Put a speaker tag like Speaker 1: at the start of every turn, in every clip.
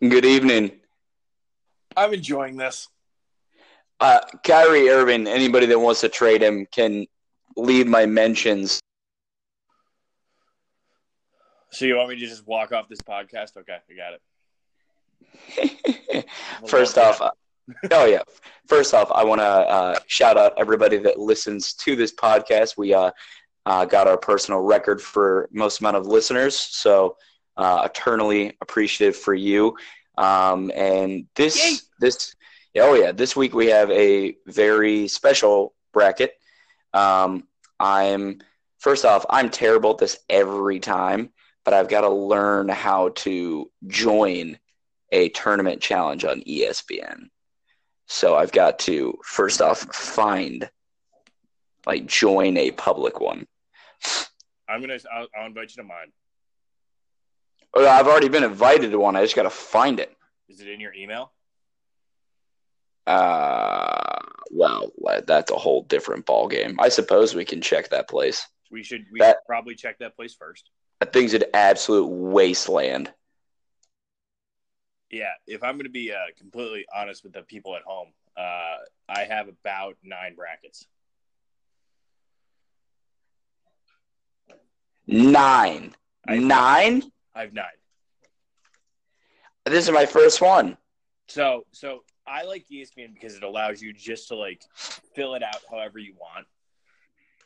Speaker 1: Good evening.
Speaker 2: I'm enjoying this.
Speaker 1: Uh, Kyrie Irving, anybody that wants to trade him can leave my mentions.
Speaker 2: So you want me to just walk off this podcast? Okay, I got it.
Speaker 1: First off, uh, oh yeah. First off, I want to uh, shout out everybody that listens to this podcast. We uh, uh, got our personal record for most amount of listeners, so uh, eternally appreciative for you. Um, and this
Speaker 2: Yay.
Speaker 1: this oh yeah, this week we have a very special bracket. Um, I'm first off, I'm terrible at this every time, but I've got to learn how to join a tournament challenge on ESPN. So I've got to first off find like join a public one.
Speaker 2: I'm gonna. I'll, I'll invite you to mine.
Speaker 1: I've already been invited to one. I just got to find it.
Speaker 2: Is it in your email?
Speaker 1: Uh, well, that's a whole different ball game. I suppose we can check that place.
Speaker 2: We should. We
Speaker 1: That-
Speaker 2: should probably check that place first.
Speaker 1: That thing's an absolute wasteland.
Speaker 2: Yeah. If I'm gonna be uh, completely honest with the people at home, uh, I have about nine brackets.
Speaker 1: Nine.
Speaker 2: I-
Speaker 1: Nine?
Speaker 2: I have nine.
Speaker 1: This is my first one.
Speaker 2: So so I like ESPN because it allows you just to like fill it out however you want.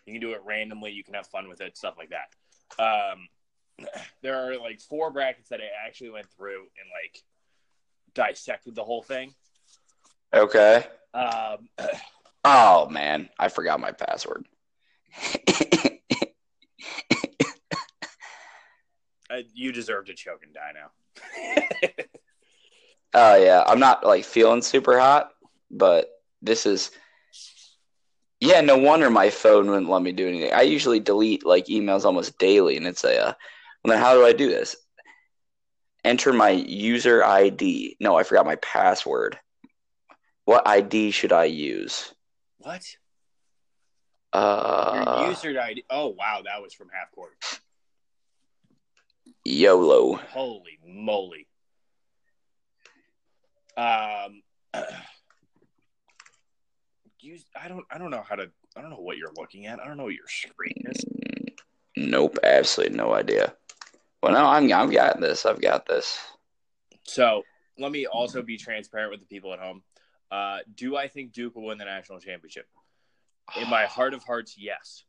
Speaker 2: You can do it randomly. You can have fun with it, stuff like that. Um, there are like four brackets that I actually went through and like dissected the whole thing.
Speaker 1: Okay.
Speaker 2: Um,
Speaker 1: Oh man, I forgot my password.
Speaker 2: uh, you deserve to choke and die now.
Speaker 1: Oh yeah, I'm not like feeling super hot, but this is yeah. No wonder my phone wouldn't let me do anything. I usually delete like emails almost daily, and it's a. Uh, well, then how do I do this? Enter my user ID. No, I forgot my password. What ID should I use?
Speaker 2: what?
Speaker 1: Uh,
Speaker 2: Your user ID. Oh wow, that was from half court.
Speaker 1: YOLO.
Speaker 2: Holy moly. Um, I don't I don't know how to I don't know what you're looking at. I don't know what your screen is.
Speaker 1: Nope, absolutely no idea. Well, no, I'm I've got this. I've got this.
Speaker 2: So let me also be transparent with the people at home. Uh, do I think Duke will win the national championship? In my heart of hearts, yes.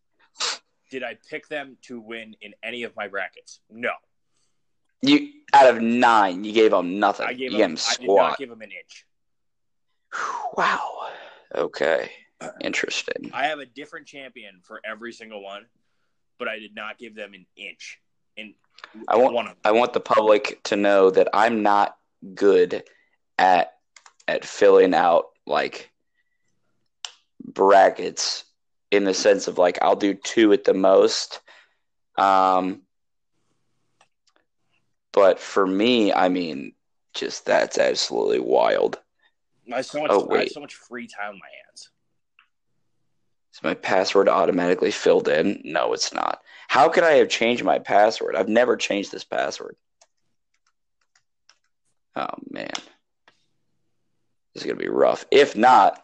Speaker 2: Did I pick them to win in any of my brackets? No.
Speaker 1: You out of nine, you gave them nothing.
Speaker 2: I gave
Speaker 1: you
Speaker 2: them,
Speaker 1: gave
Speaker 2: I
Speaker 1: them
Speaker 2: did not give them an inch.
Speaker 1: Wow. Okay. Interesting.
Speaker 2: I have a different champion for every single one, but I did not give them an inch in
Speaker 1: I want
Speaker 2: one of them.
Speaker 1: I want the public to know that I'm not good at at filling out like brackets in the sense of like I'll do two at the most. Um but for me, I mean, just that's absolutely wild.
Speaker 2: I have so much,
Speaker 1: Oh,
Speaker 2: I have so much free time on my hands.
Speaker 1: Is my password automatically filled in? No, it's not. How could I have changed my password? I've never changed this password. Oh man. This is going to be rough. If not,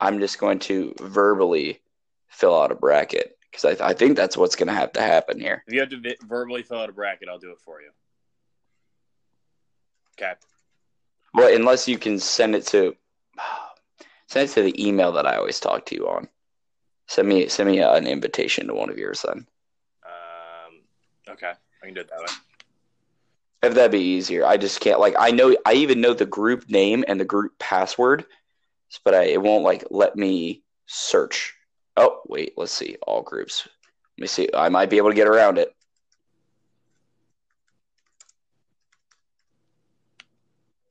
Speaker 1: I'm just going to verbally fill out a bracket because I, th- I think that's what's going to have to happen here.
Speaker 2: If you have to vi- verbally fill out a bracket, I'll do it for you. Okay.
Speaker 1: Well, unless you can send it to send it to the email that I always talk to you on. Send me send me an invitation to one of yours then.
Speaker 2: Um, okay. I can do it that way.
Speaker 1: If that'd be easier, I just can't like I know I even know the group name and the group password, but I, it won't like let me search. Oh wait, let's see all groups. Let me see. I might be able to get around it.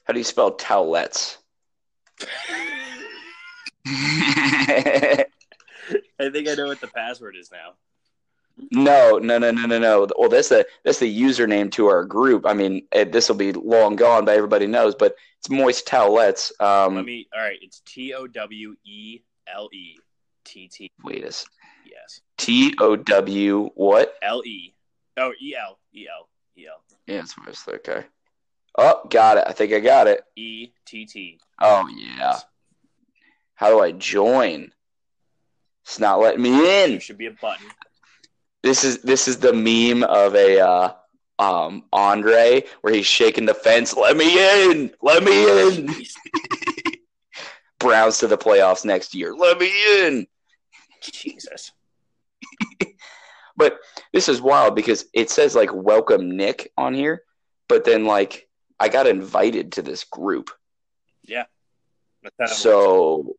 Speaker 1: How do you spell towelettes?
Speaker 2: I think I know what the password is now.
Speaker 1: No, no, no, no, no, no. Well, that's the that's the username to our group. I mean, this will be long gone, but everybody knows. But it's moist towelettes. Um,
Speaker 2: Let me. All right. It's T O W E L E T T.
Speaker 1: wait a s-
Speaker 2: Yes.
Speaker 1: T O W what?
Speaker 2: L E. Oh, E L E L E L.
Speaker 1: Yeah, that's what I was okay. Oh, got it. I think I got it.
Speaker 2: E T T.
Speaker 1: Oh yeah. How do I join? It's not letting me
Speaker 2: There
Speaker 1: in.
Speaker 2: should be a button.
Speaker 1: This is this is the meme of a uh, um Andre where he's shaking the fence. Let me in. Let me in. Browns to the playoffs next year. Let me in.
Speaker 2: Jesus.
Speaker 1: But this is wild because it says like welcome Nick on here, but then like I got invited to this group.
Speaker 2: Yeah.
Speaker 1: So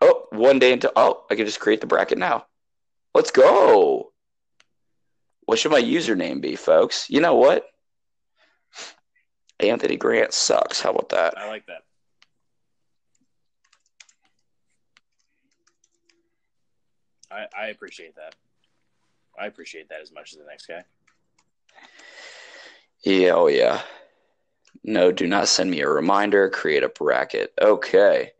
Speaker 1: oh, one day into oh, I can just create the bracket now. Let's go. What should my username be, folks? You know what? Anthony Grant sucks. How about that?
Speaker 2: I like that. I, I appreciate that. I appreciate that as much as the next guy.
Speaker 1: Yeah, oh yeah. No, do not send me a reminder. Create a bracket. Okay.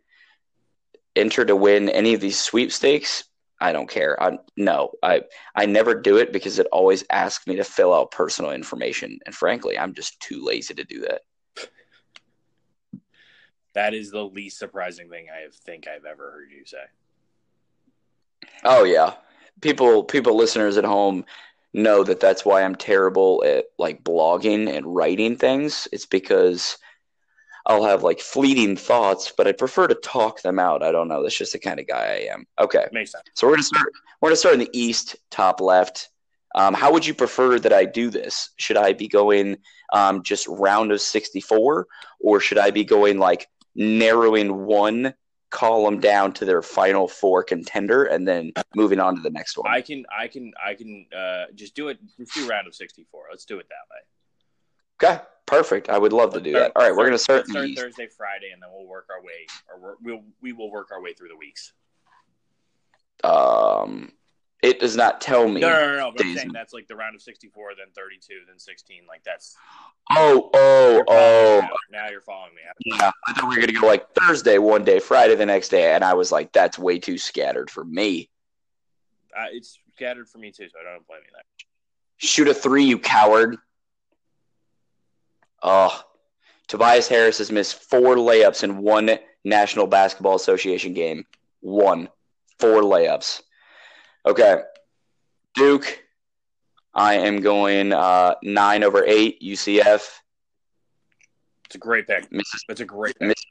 Speaker 1: Enter to win any of these sweepstakes. I don't care. I no, I I never do it because it always asks me to fill out personal information, and frankly, I'm just too lazy to do that.
Speaker 2: That is the least surprising thing I think I've ever heard you say.
Speaker 1: Oh yeah, people people listeners at home know that that's why I'm terrible at like blogging and writing things. It's because I'll have like fleeting thoughts, but I prefer to talk them out. I don't know. That's just the kind of guy I am. Okay,
Speaker 2: Makes sense.
Speaker 1: so we're gonna start. We're gonna start in the east, top left. Um, how would you prefer that I do this? Should I be going um, just round of sixty-four, or should I be going like narrowing one column down to their final four contender and then moving on to the next one?
Speaker 2: I can I can I can uh, just do it. Just do round of sixty four. Let's do it that way.
Speaker 1: Okay, perfect. I would love to do that. All right, we're gonna start.
Speaker 2: Start. Thursday, Friday, and then we'll work our way, or we'll we will work our way through the weeks.
Speaker 1: Um, it does not tell me.
Speaker 2: No, no, no, no. But I'm saying that's like the round of sixty four, then thirty two, then sixteen. Like that's.
Speaker 1: Oh, oh, oh.
Speaker 2: now. Now you're following me.
Speaker 1: Yeah, I thought we were gonna go like Thursday one day, Friday the next day, and I was like, that's way too scattered for me.
Speaker 2: Uh, it's scattered for me too, so I don't blame you there.
Speaker 1: Shoot a three, you coward. Oh, Tobias Harris has missed four layups in one National Basketball Association game. One. Four layups. Okay. Duke, I am going uh, nine over eight, UCF.
Speaker 2: It's a great pick.
Speaker 1: Missis-
Speaker 2: It's a great pick.
Speaker 1: Miss-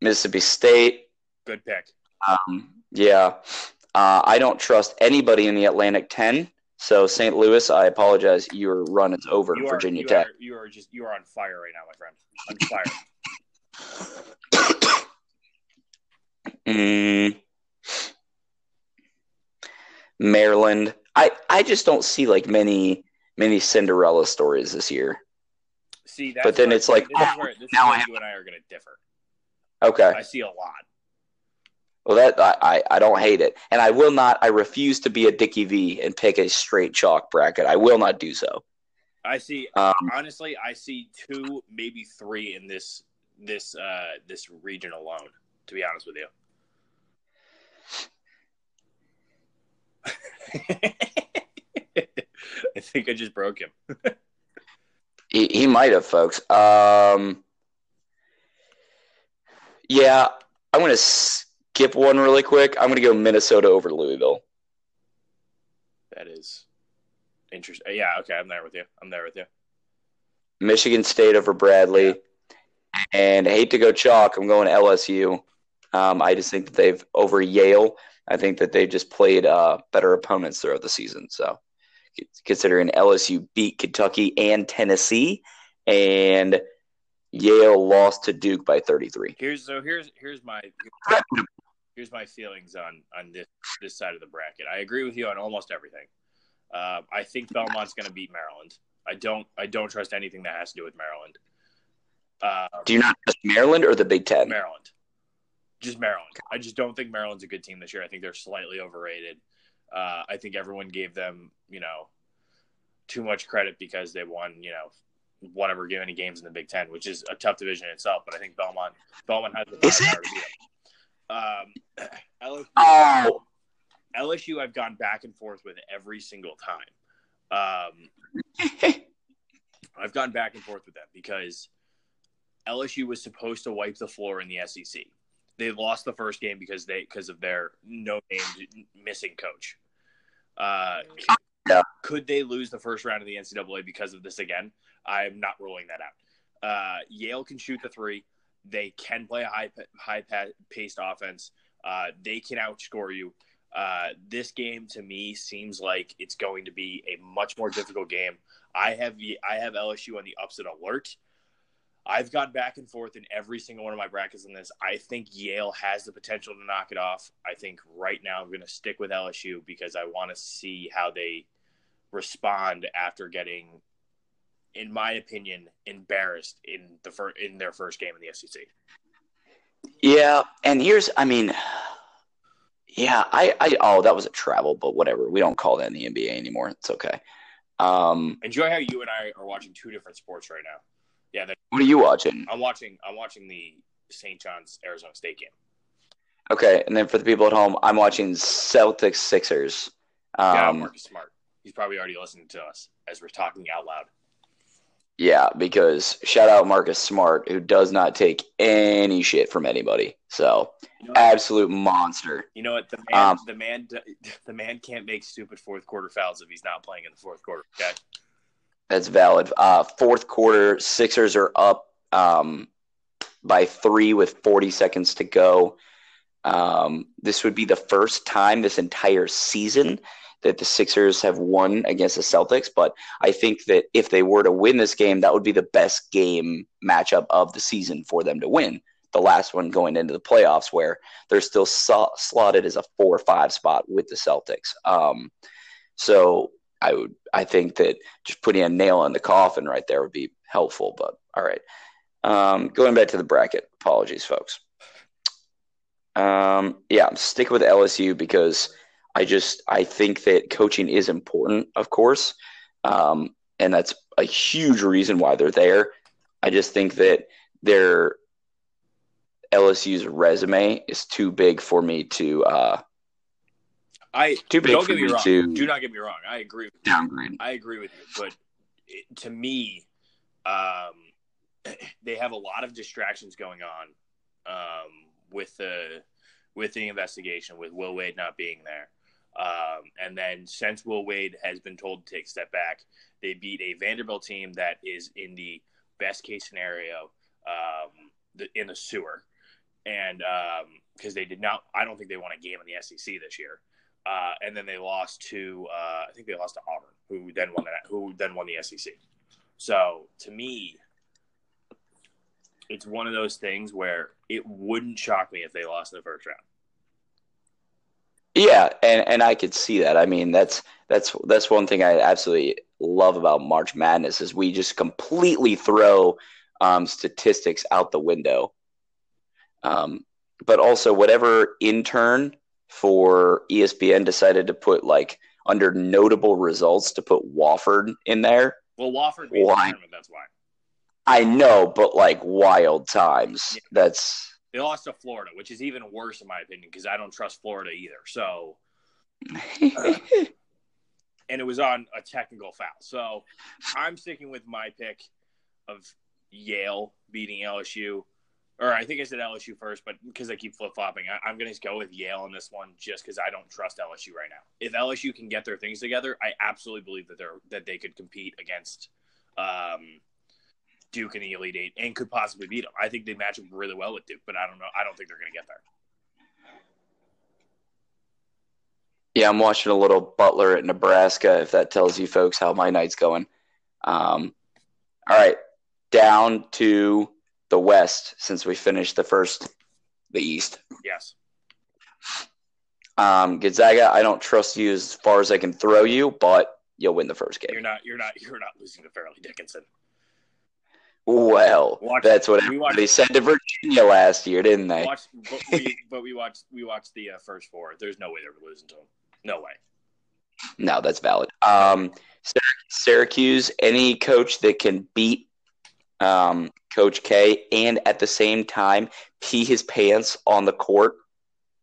Speaker 1: Mississippi State.
Speaker 2: Good pick.
Speaker 1: Um, yeah. Uh, I don't trust anybody in the Atlantic 10. So, St. Louis, I apologize. Your run is over,
Speaker 2: are,
Speaker 1: Virginia
Speaker 2: you
Speaker 1: Tech.
Speaker 2: Are, you are just you are on fire right now, my friend. On fire.
Speaker 1: Mm. Maryland. I, I just don't see like many many Cinderella stories this year.
Speaker 2: See,
Speaker 1: But then
Speaker 2: where-
Speaker 1: it's like,
Speaker 2: this is
Speaker 1: oh,
Speaker 2: where, this is
Speaker 1: now
Speaker 2: where
Speaker 1: I have-
Speaker 2: you and I are going to differ.
Speaker 1: Okay.
Speaker 2: I see a lot.
Speaker 1: Well, that I, I, I don't hate it, and I will not. I refuse to be a Dickie V and pick a straight chalk bracket. I will not do so.
Speaker 2: I see.
Speaker 1: Um,
Speaker 2: honestly, I see two, maybe three in this this uh this region alone. To be honest with you. I think I just broke him.
Speaker 1: He, he might have, folks. Um, yeah, I'm going to skip one really quick. I'm going to go Minnesota over Louisville.
Speaker 2: That is interesting. Yeah, okay, I'm there with you. I'm there with you.
Speaker 1: Michigan State over Bradley. And I hate to go chalk. I'm going LSU. Um, I just think that they've over Yale. I think that they've just played uh, better opponents throughout the season. So, considering LSU beat Kentucky and Tennessee, and Yale lost to Duke by 33.
Speaker 2: Here's so here's here's my here's my feelings on on this this side of the bracket. I agree with you on almost everything. Uh, I think Belmont's going to beat Maryland. I don't I don't trust anything that has to do with Maryland. Uh,
Speaker 1: Do you not trust Maryland or the Big Ten?
Speaker 2: Maryland, just Maryland. I just don't think Maryland's a good team this year. I think they're slightly overrated. Uh, I think everyone gave them you know too much credit because they won you know whatever many games in the Big Ten, which is a tough division in itself. But I think Belmont Belmont has the
Speaker 1: Is it?
Speaker 2: to beat them. Um, LSU,
Speaker 1: Oh,
Speaker 2: LSU, I've gone back and forth with every single time. Um, I've gone back and forth with them because LSU was supposed to wipe the floor in the SEC. They lost the first game because they because of their no name missing coach. Uh,
Speaker 1: Yeah.
Speaker 2: Could they lose the first round of the NCAA because of this again? I'm not ruling that out. Uh, Yale can shoot the three. They can play a high high paced offense. Uh, they can outscore you. Uh, this game to me seems like it's going to be a much more difficult game. I have I have LSU on the upset alert. I've gone back and forth in every single one of my brackets on this. I think Yale has the potential to knock it off. I think right now I'm going to stick with LSU because I want to see how they respond after getting, in my opinion, embarrassed in the fir- in their first game in the SEC.
Speaker 1: Yeah, and here's, I mean, yeah, I, I, oh, that was a travel, but whatever. We don't call that in the NBA anymore. It's okay. Um,
Speaker 2: Enjoy how you and I are watching two different sports right now. Yeah,
Speaker 1: what are you watching?
Speaker 2: I'm watching. I'm watching the St. John's Arizona State game.
Speaker 1: Okay, and then for the people at home, I'm watching Celtics Sixers.
Speaker 2: Yeah,
Speaker 1: Um,
Speaker 2: Marcus Smart. He's probably already listening to us as we're talking out loud.
Speaker 1: yeah, because shout out Marcus Smart, who does not take any shit from anybody. So
Speaker 2: You know
Speaker 1: absolute monster.
Speaker 2: You know what? The man,
Speaker 1: Um,
Speaker 2: the man, the man can't make stupid fourth quarter fouls if he's not playing in the fourth quarter. Okay.
Speaker 1: That's valid. Uh, fourth quarter, Sixers are up um, by three with 40 seconds to go. Um, this would be the first time this entire season that the Sixers have won against the Celtics. But I think that if they were to win this game, that would be the best game matchup of the season for them to win. The last one going into the playoffs, where they're still so- slotted as a four or five spot with the Celtics. Um, so I would, I think that just putting a nail in the coffin right there would be helpful. But all right, um, going back to the bracket. Apologies, folks. Um, yeah, I'm sticking with LSU because I just I think that coaching is important, of course, um, and that's a huge reason why they're there. I just think that their LSU's resume is too big for me to uh,
Speaker 2: I
Speaker 1: too big
Speaker 2: don't get me
Speaker 1: me
Speaker 2: wrong.
Speaker 1: to
Speaker 2: Do not get me wrong. I agree. With you.
Speaker 1: downgrade.
Speaker 2: I agree with you. But it, to me, um, they have a lot of distractions going on um, with the with the investigation, with Will Wade not being there. Um, and then since Will Wade has been told to take a step back, they beat a Vanderbilt team that is in the best case scenario um, the, in the sewer. And because they did not, I don't think they won a game in the SEC this year. Uh, and then they lost to, uh, I think they lost to Auburn, who then won that, who then won the SEC. So to me, it's one of those things where it wouldn't shock me if they lost in the first round.
Speaker 1: Yeah, and and I could see that. I mean, that's that's that's one thing I absolutely love about March Madness is we just completely throw um, statistics out the window. Um, but also, whatever intern for ESPN decided to put like under notable results to put Wofford in there.
Speaker 2: Well, Wofford
Speaker 1: Why?
Speaker 2: tournament. That's why
Speaker 1: I know, but like wild times.
Speaker 2: Yeah.
Speaker 1: That's
Speaker 2: they lost to Florida, which is even worse in my opinion because I don't trust Florida either. So, uh, and it was on a technical foul. So, I'm sticking with my pick of Yale beating LSU. Or I think I said LSU first, but because I keep flip flopping, I'm going to go with Yale in this one just because I don't trust LSU right now. If LSU can get their things together, I absolutely believe that they're that they could compete against um, Duke in the Elite Eight and could possibly beat them. I think they match up really well with Duke, but I don't know. I don't think they're going to get there.
Speaker 1: Yeah, I'm watching a little Butler at Nebraska. If that tells you folks how my night's going. Um, all right, down to the West since we finished the first, the East.
Speaker 2: Yes.
Speaker 1: Um, Gonzaga, I don't trust you as far as I can throw you, but you'll win the first game.
Speaker 2: You're not. You're not. You're not losing to Fairleigh Dickinson.
Speaker 1: Well, that's what
Speaker 2: we watched-
Speaker 1: said to Virginia last year, didn't they?
Speaker 2: Watch, but we, but we watched. We watched the uh, first four. There's no way they're losing to them. No way.
Speaker 1: No, that's valid. Um, Syracuse, any coach that can beat um, Coach K and at the same time pee his pants on the court,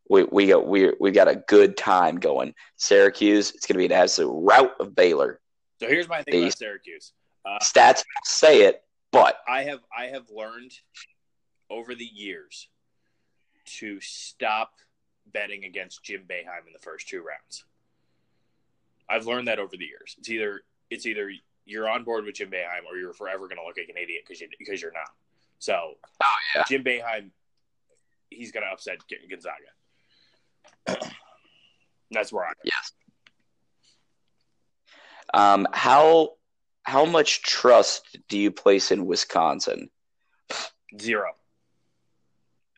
Speaker 1: we we got we we got a good time going. Syracuse, it's going to be an absolute rout of Baylor.
Speaker 2: So here's my thing about Syracuse. Uh,
Speaker 1: Stats say it, but
Speaker 2: I have I have learned over the years to stop betting against Jim Boeheim in the first two rounds. I've learned that over the years. It's either it's either you're on board with Jim Boeheim or you're forever going to look like an idiot because you because you're not. So,
Speaker 1: oh yeah,
Speaker 2: Jim Boeheim, he's going to upset Gonzaga. That's where I'm.
Speaker 1: yes. Um, how how much trust do you place in Wisconsin?
Speaker 2: Zero.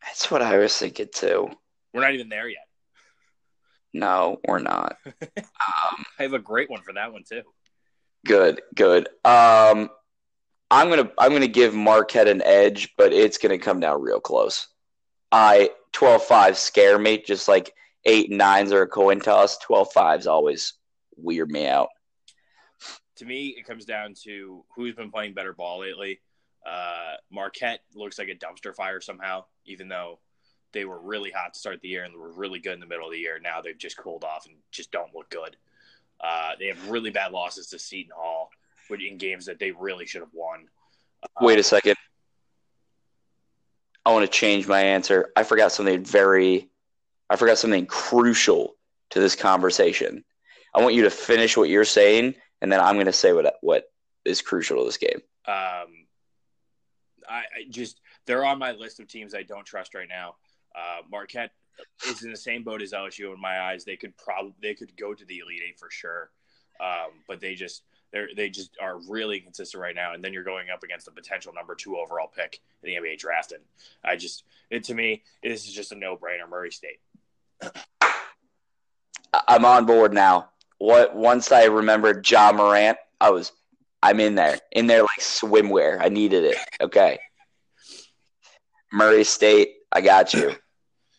Speaker 1: That's what I was thinking too.
Speaker 2: We're not even there yet.
Speaker 1: No, we're not. um,
Speaker 2: I have a great one for that one too.
Speaker 1: Good, good. Um, I'm gonna I'm gonna give Marquette an edge, but it's gonna come down real close. I 12-5 scare me, just like eight and nines are a coin toss. 12-5s always weird me out.
Speaker 2: To me, it comes down to who's been playing better ball lately. Uh, Marquette looks like a dumpster fire somehow, even though they were really hot to start the year and were really good in the middle of the year. Now they've just cooled off and just don't look good. Uh, they have really bad losses to Seton Hall, in games that they really should have won. Uh,
Speaker 1: Wait a second. I want to change my answer. I forgot something very, I forgot something crucial to this conversation. I want you to finish what you're saying, and then I'm going to say what what is crucial to this game.
Speaker 2: Um, I, I just they're on my list of teams I don't trust right now. Uh, Marquette is in the same boat as LSU in my eyes. They could probably they could go to the Elite Eight for sure, um, but they just they they just are really consistent right now. And then you're going up against the potential number two overall pick in the NBA draft, and I just it to me this is just a no brainer. Murray State.
Speaker 1: I'm on board now. What once I remembered Ja Morant, I was I'm in there. In there like swimwear. I needed it. Okay. Murray State, I got you.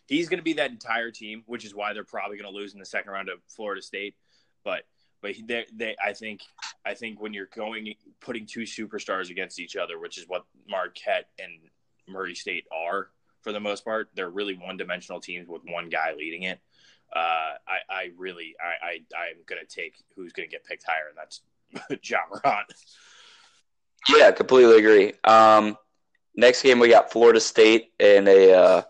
Speaker 2: He's going to be that entire team, which is why they're probably going to lose in the second round of Florida State. But but they, they I think I think when you're going putting two superstars against each other, which is what Marquette and Murray State are for the most part, they're really one dimensional teams with one guy leading it. Uh, I, I really I, I I'm going to take who's going to get picked higher, and that's Ja Morant.
Speaker 1: Yeah, completely agree. Um, next game we got Florida State and a uh,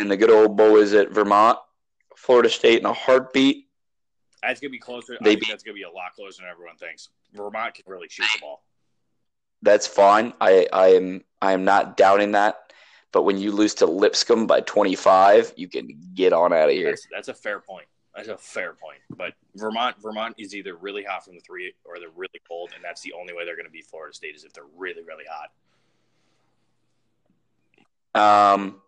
Speaker 1: and the good old boys at Vermont. Florida State in a heartbeat.
Speaker 2: That's gonna be closer.
Speaker 1: They
Speaker 2: I think
Speaker 1: beat-
Speaker 2: that's gonna be a lot closer than everyone thinks. Vermont can really shoot the ball.
Speaker 1: That's fine. I, I am I am not doubting that. But when you lose to Lipscomb by 25, you can get on out of here.
Speaker 2: That's, that's a fair point. That's a fair point. But Vermont, Vermont is either really hot from the three or they're really cold, and that's the only way they're going to beat Florida State is if they're really, really hot.
Speaker 1: Um,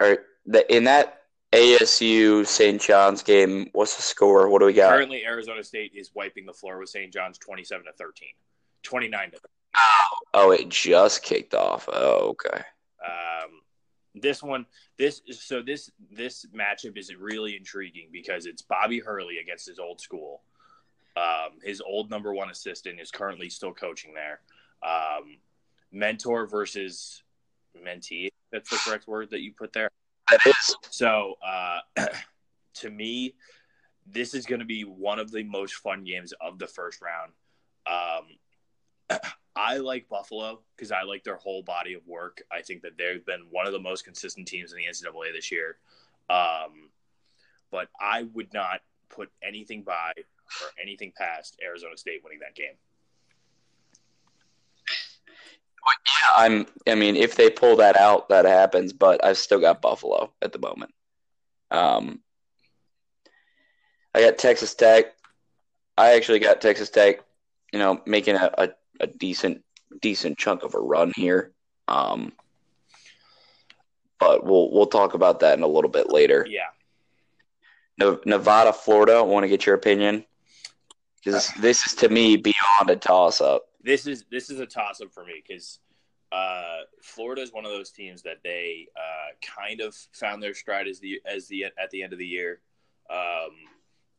Speaker 1: all right, the, in that ASU St. John's game, what's the score? What do we got?
Speaker 2: Currently, Arizona State is wiping the floor with St. John's twenty-seven to 13. 29 to
Speaker 1: Oh, it just kicked off. Oh, okay.
Speaker 2: Um, this one, this so this this matchup is really intriguing because it's Bobby Hurley against his old school. Um, his old number one assistant is currently still coaching there. Um, mentor versus mentee. That's the correct word that you put there.
Speaker 1: That is.
Speaker 2: So, uh, to me, this is going to be one of the most fun games of the first round. Um, I like Buffalo because I like their whole body of work. I think that they've been one of the most consistent teams in the NCAA this year. Um, but I would not put anything by or anything past Arizona State winning that game.
Speaker 1: Yeah, I'm. I mean, if they pull that out, that happens. But I've still got Buffalo at the moment. Um, I got Texas Tech. I actually got Texas Tech. You know, making a, a, a decent decent chunk of a run here. Um, but we'll we'll talk about that in a little bit later.
Speaker 2: Yeah.
Speaker 1: Nevada, Florida. I want to get your opinion because this is to me beyond a toss up.
Speaker 2: This is this is a toss up for me because uh, Florida is one of those teams that they uh, kind of found their stride as the as the at the end of the year. Um,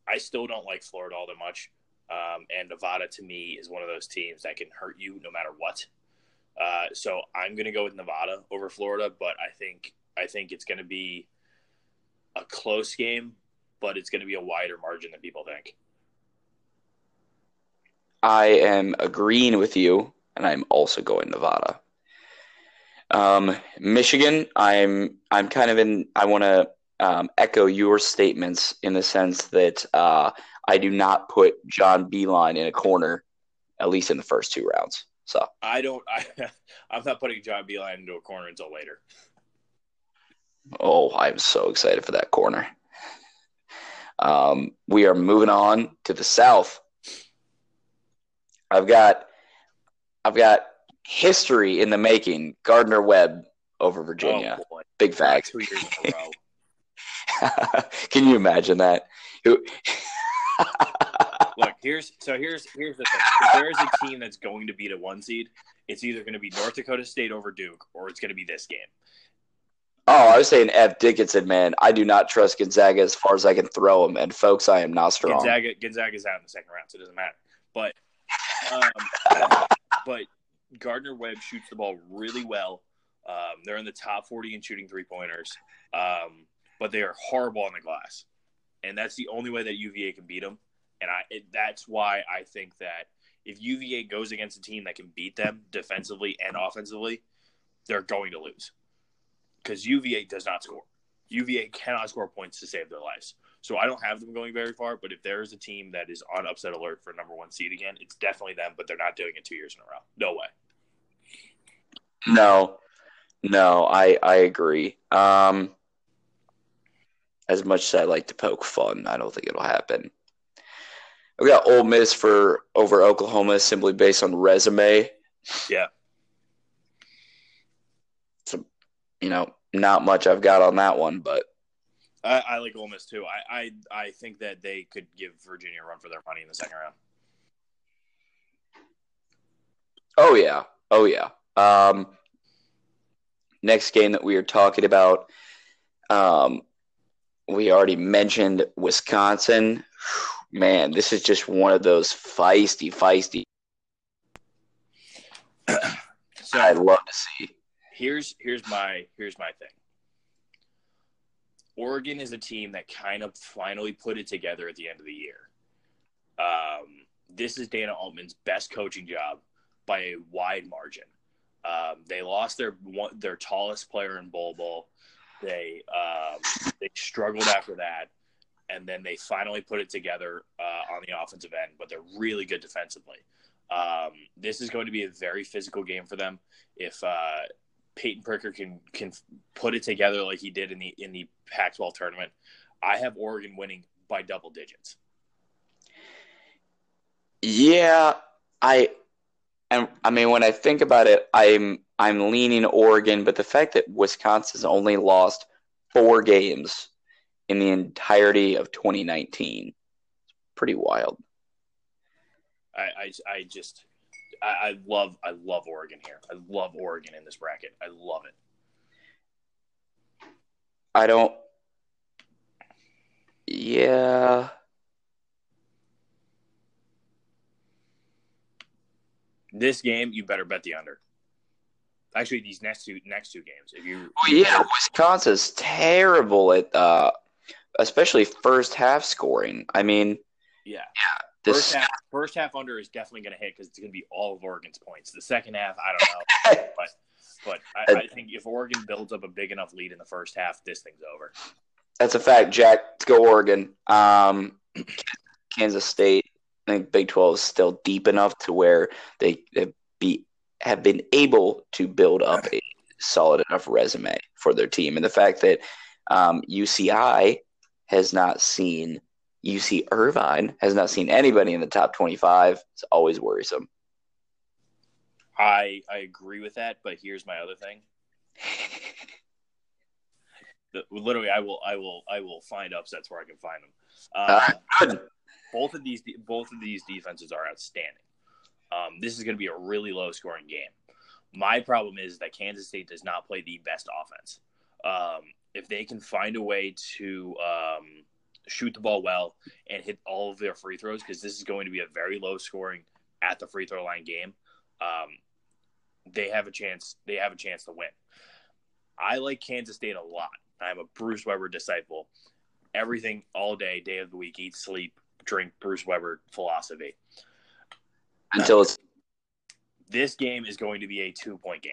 Speaker 2: I still don't like Florida all that much, um, and Nevada to me is one of those teams that can hurt you no matter what. Uh, so I'm going to go with Nevada over Florida, but I think I think it's going to be a close game, but it's going to be a wider margin than people think.
Speaker 1: I am agreeing with you, and I'm also going Nevada. Um, Michigan, I'm I'm kind of in. I want to um, echo your statements in the sense that uh, I do not put John Beilein in a corner, at least in the first two rounds. So
Speaker 2: I don't. I, I'm not putting John Beilein into a corner until later.
Speaker 1: Oh, I'm so excited for that corner. Um, we are moving on to the south. I've got, I've got history in the making. Gardner Webb over Virginia. Oh, Big facts. Two years in a row. Can you imagine that?
Speaker 2: Look, here's so here's here's the thing. If there is a team that's going to beat a one seed, it's either going to be North Dakota State over Duke, or it's going to be this game.
Speaker 1: Oh, I was saying F. Dickinson, man. I do not trust Gonzaga as far as I can throw him. And folks, I am not strong.
Speaker 2: Gonzaga, Gonzaga's out in the second round, so it doesn't matter. But, um, but Gardner Webb shoots the ball really well. Um, they're in the top 40 in shooting three pointers, um, but they are horrible on the glass, and that's the only way that UVA can beat them. And I, it, that's why I think that if UVA goes against a team that can beat them defensively and offensively, they're going to lose because UVA does not score. UVA cannot score points to save their lives. So I don't have them going very far, but if there is a team that is on upset alert for number one seed again, it's definitely them, but they're not doing it two years in a row. No way.
Speaker 1: No, no, I I agree. Um, as much as I like to poke fun, I don't think it'll happen. We got Ole Miss for over Oklahoma simply based on resume.
Speaker 2: Yeah.
Speaker 1: So, you know, not much I've got on that one, but
Speaker 2: I, I like Ole Miss too. I, I I think that they could give Virginia a run for their money in the second round.
Speaker 1: Oh yeah, oh yeah. Um, next game that we are talking about, um, we already mentioned Wisconsin. Man, this is just one of those feisty, feisty. so I'd love to see.
Speaker 2: Here's here's my here's my thing. Oregon is a team that kind of finally put it together at the end of the year. Um, this is Dana Altman's best coaching job by a wide margin. Um, they lost their their tallest player in Bowl Bol. They um, they struggled after that, and then they finally put it together uh, on the offensive end. But they're really good defensively. Um, this is going to be a very physical game for them. If uh, Payton Pritchard can can put it together like he did in the in the Pac-12 tournament, I have Oregon winning by double digits.
Speaker 1: Yeah, I and I mean when I think about it, I'm I'm leaning Oregon, but the fact that Wisconsin's only lost four games in the entirety of 2019 is pretty wild.
Speaker 2: I, I, I just I, I love I love Oregon here. I love Oregon in this bracket. I love it.
Speaker 1: I don't. Yeah.
Speaker 2: This game, you better bet the under. Actually, these next two next two games, if you.
Speaker 1: Oh, yeah, Wisconsin's terrible at, uh, especially first half scoring. I mean.
Speaker 2: Yeah. Yeah. This... First half, first half under is definitely going to hit because it's going to be all of Oregon's points. The second half, I don't know, but but I, I, think if Oregon builds up a big enough lead in the first half, this thing's over.
Speaker 1: That's a fact, Jack. Let's go Oregon. Um, Kansas State. I think Big Twelve is still deep enough to where they have be have been able to build up a solid enough resume for their team, and the fact that um, UCI has not seen UC Irvine has not seen anybody in the top 25. It's always worrisome.
Speaker 2: I I agree with that, but here's my other thing. the, literally, I will I will I will find upsets where I can find them. Uh, both of these both of these defenses are outstanding. Um, this is going to be a really low scoring game. My problem is that Kansas State does not play the best offense. Um, if they can find a way to um, shoot the ball well, and hit all of their free throws because this is going to be a very low scoring at the free throw line game. Um, they have a chance. They have a chance to win. I like Kansas State a lot. I'm a Bruce Weber disciple. Everything all day, day of the week, eat, sleep, drink Bruce Weber philosophy.
Speaker 1: until it's
Speaker 2: This game is going to be a two point game.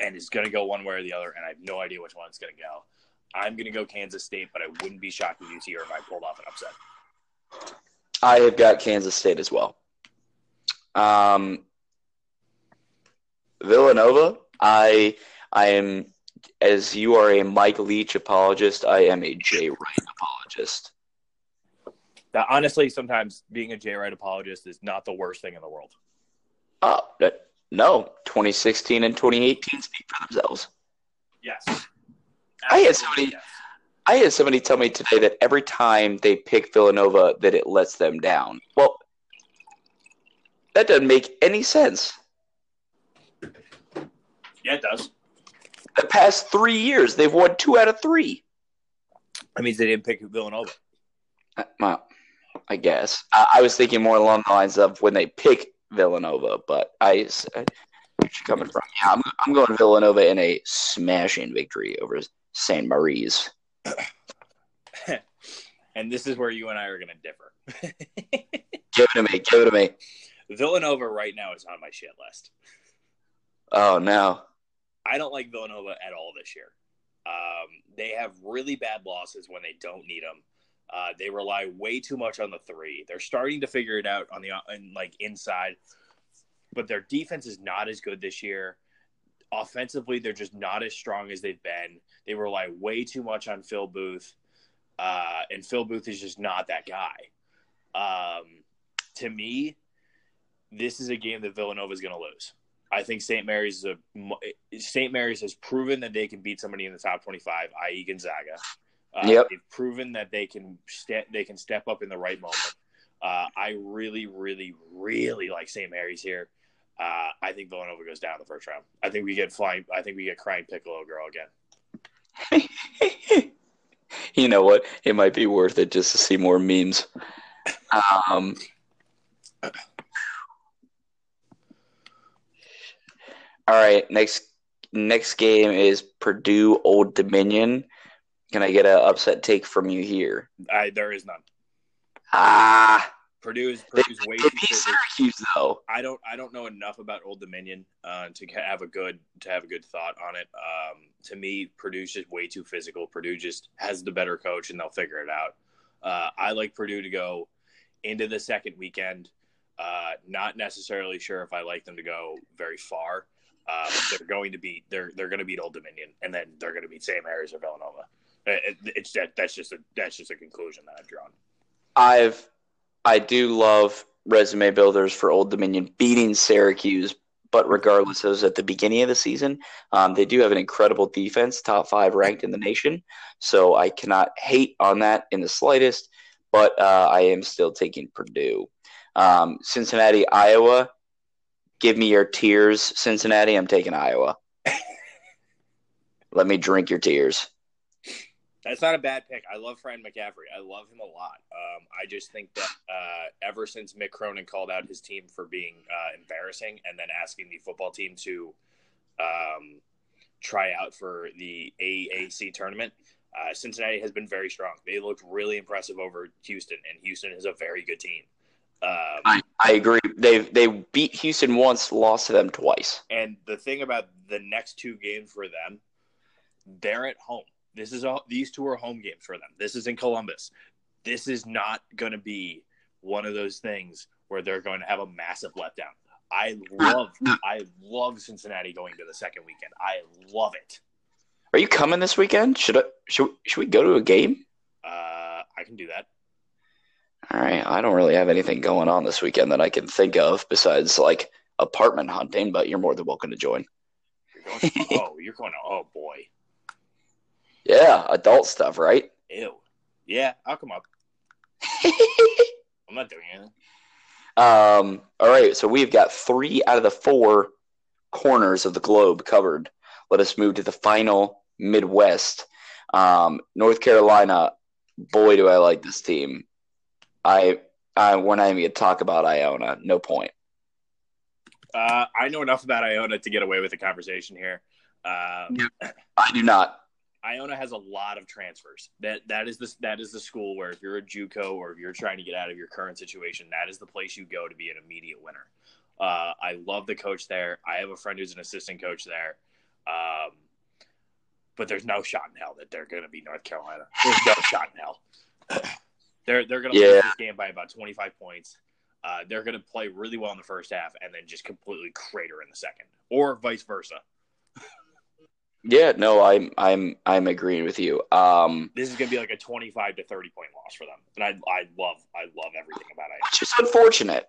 Speaker 2: And it's going to go one way or the other, and I have no idea which one it's going to go. I'm going to go Kansas State, but I wouldn't be shocked if UT or if I pulled off an upset.
Speaker 1: I have got Kansas State as well. Um, Villanova, I I am as you are a Mike Leach apologist, I am a Jay Wright apologist.
Speaker 2: Now, honestly, sometimes being a Jay Wright apologist is not the worst thing in the world.
Speaker 1: Uh, no, 2016 and 2018 speak for themselves.
Speaker 2: Yes.
Speaker 1: I had somebody-
Speaker 2: Yes.
Speaker 1: I had somebody tell me today that every time they pick Villanova, that it lets them down. Well, that doesn't make any sense.
Speaker 2: Yeah, it does.
Speaker 1: The past three years, they've won two out of three.
Speaker 2: That means they didn't pick Villanova.
Speaker 1: Uh, Well, I guess I, I was thinking more along the lines of when they pick Villanova, but I, where's she coming from? Yeah, I'm, I'm going Villanova in a smashing victory over St. Mary's.
Speaker 2: And this is where you and I are going to differ.
Speaker 1: Give it to me. Give it to me.
Speaker 2: Villanova right now is on my shit list.
Speaker 1: Oh no.
Speaker 2: I don't like Villanova at all this year. Um, they have really bad losses when they don't need them. Uh, they rely way too much on the three. They're starting to figure it out on the in, like inside, but their defense is not as good this year. Offensively, they're just not as strong as they've been. They rely way too much on Phil Booth, uh, and Phil Booth is just not that guy. Um, to me, this is a game that Villanova is going to lose. I think St. Mary's is a St. Mary's has proven that they can beat somebody in the top 25, i.e., Gonzaga. Uh,
Speaker 1: Yep.
Speaker 2: They've proven that they can step they can step up in the right moment. Uh, I really, really, really like St. Mary's here. Uh, I think Villanova goes down the first round. I think we get flying. I think we get crying Piccolo girl again.
Speaker 1: you know what? It might be worth it just to see more memes. Um, all right, next next game is Purdue Old Dominion. Can I get an upset take from you here?
Speaker 2: I, there is none.
Speaker 1: Ah,
Speaker 2: Purdue is
Speaker 1: they,
Speaker 2: Purdue's way
Speaker 1: they
Speaker 2: too.
Speaker 1: Syracuse though.
Speaker 2: I don't I don't know enough about Old Dominion uh, to have a good to have a good thought on it. Um, to me, Purdue's just way too physical. Purdue just has the better coach, and they'll figure it out. Uh, I like Purdue to go into the second weekend. Uh, not necessarily sure if I like them to go very far. Uh, they're going to beat they're they're going to beat Old Dominion, and then they're going to beat St. Mary's or Villanova. It, it- it's that that's just a that's just a conclusion that I've drawn.
Speaker 1: I've I do love resume builders for Old Dominion beating Syracuse, but regardless, it was at the beginning of the season. Um, they do have an incredible defense, top five ranked in the nation. So I cannot hate on that in the slightest. But uh, I am still taking Purdue. Um, Cincinnati, Iowa. Give me your tears, Cincinnati. I'm taking Iowa. Let me drink your tears.
Speaker 2: That's not a bad pick. I love Fran McCaffery. I love him a lot. Um, I just think that uh, ever since Mick Cronin called out his team for being uh, embarrassing and then asking the football team to um, try out for the AAC tournament, uh, Cincinnati has been very strong. They looked really impressive over Houston, and Houston is a very good team. Um,
Speaker 1: I, I agree. They they beat Houston once, lost to them twice.
Speaker 2: And the thing about the next two games for them, they're at home. This is all these two are home games for them. This is in Columbus. This is not going to be one of those things where they're going to have a massive letdown. I love I love Cincinnati going to the second weekend. I love it.
Speaker 1: Are you coming this weekend? Should I, should should we go to a game?
Speaker 2: Uh, I can do that.
Speaker 1: All right, I don't really have anything going on this weekend that I can think of besides like apartment hunting, but you're more than welcome to join.
Speaker 2: You're going oh, you're going to oh boy.
Speaker 1: Yeah, adult stuff, right?
Speaker 2: Ew. Yeah, I'll come up. I'm not doing anything.
Speaker 1: um, all right, so we've got three out of the four corners of the globe covered. Let us move to the final Midwest. Um, North Carolina, boy, do I like this team. I, I we're not even gonna talk about Iona. No point.
Speaker 2: Uh, I know enough about Iona to get away with the conversation here. Uh,
Speaker 1: I do not.
Speaker 2: Iona has a lot of transfers. That that is the that is the school where if you're a JUCO or if you're trying to get out of your current situation, that is the place you go to be an immediate winner. Uh, I love the coach there. I have a friend who's an assistant coach there. Um, but there's no shot in hell that they're going to be North Carolina. There's no shot in hell. they're they're going to
Speaker 1: Yeah.
Speaker 2: lose this game by about 25 points. Uh, they're going to play really well in the first half and then just completely crater in the second, or vice versa.
Speaker 1: Yeah, no, I'm I'm I'm agreeing with you. Um,
Speaker 2: This is going to be like a 25 to 30 point loss for them, and I I love I love everything about it.
Speaker 1: which is unfortunate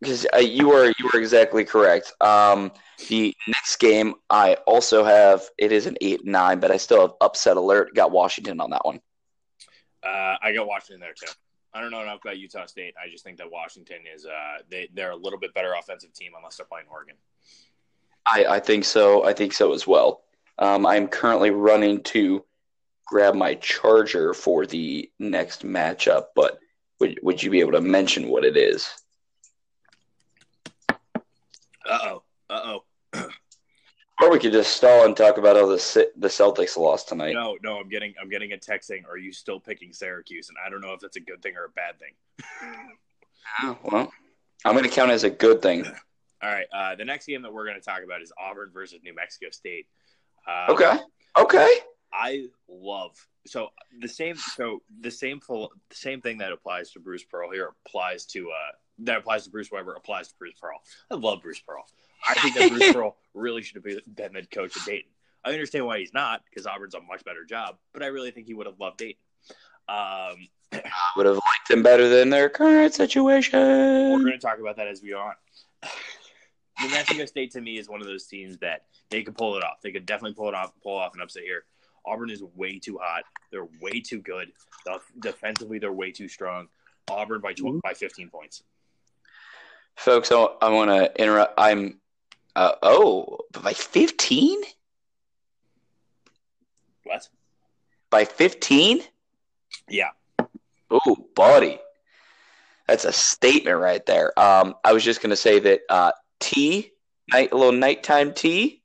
Speaker 1: because uh, you are you are exactly correct. Um, the next game I also have it is an eight nine, but I still have upset alert. Got Washington on that one.
Speaker 2: Uh, I got Washington there too. I don't know enough about Utah State. I just think that Washington is uh, they they're a little bit better offensive team unless they're playing Oregon.
Speaker 1: I, I think so. I think so as well. Um, I'm currently running to grab my charger for the next matchup, but would would you be able to mention what it is?
Speaker 2: Uh oh. Uh oh.
Speaker 1: Or we could just stall and talk about how the the Celtics lost tonight.
Speaker 2: No, no, I'm getting I'm getting a text saying, "Are you still picking Syracuse?" And I don't know if that's a good thing or a bad thing.
Speaker 1: Oh, well, I'm going to count it as a good thing.
Speaker 2: Uh, the next game that we're going to talk about is Auburn versus New Mexico State. Uh,
Speaker 1: Okay. Okay.
Speaker 2: I love so the same so the same full the same thing that applies to Bruce Pearl here applies to uh that applies to Bruce Weber applies to Bruce Pearl. I love Bruce Pearl. I think that Bruce Pearl really should have been the coach at Dayton. I understand why he's not because Auburn's a much better job, but I really think he would have loved Dayton. Um,
Speaker 1: I would have liked them better than their current situation.
Speaker 2: we're going to talk about that as we go on. New Mexico State to me is one of those teams that they could pull it off. They could definitely pull it off, pull off an upset here. Auburn is way too hot. They're way too good. Defensively, they're way too strong. Auburn by 12, by 15 points.
Speaker 1: Folks, I, I want to interrupt. I'm, uh, oh, by 15?
Speaker 2: What?
Speaker 1: By 15?
Speaker 2: Yeah.
Speaker 1: Oh, buddy. That's a statement right there. Um, I was just going to say that uh, tea, night, a little nighttime tea,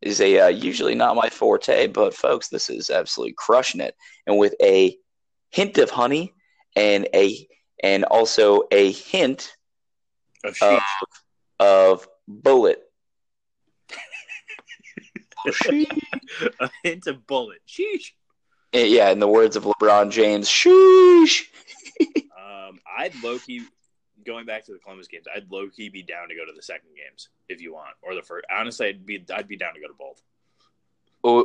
Speaker 1: is a uh, usually not my forte, but folks, this is absolutely crushing it. And with a hint of honey and a and also a hint
Speaker 2: Of
Speaker 1: of,
Speaker 2: sheesh.
Speaker 1: of bullet.
Speaker 2: a hint of bullet. Sheesh.
Speaker 1: Yeah, in the words of LeBron James, sheesh.
Speaker 2: Um, I'd low key going back to the Columbus games. I'd low key be down to go to the second games if you want, or the first. Honestly, I'd be I'd be down to go to both.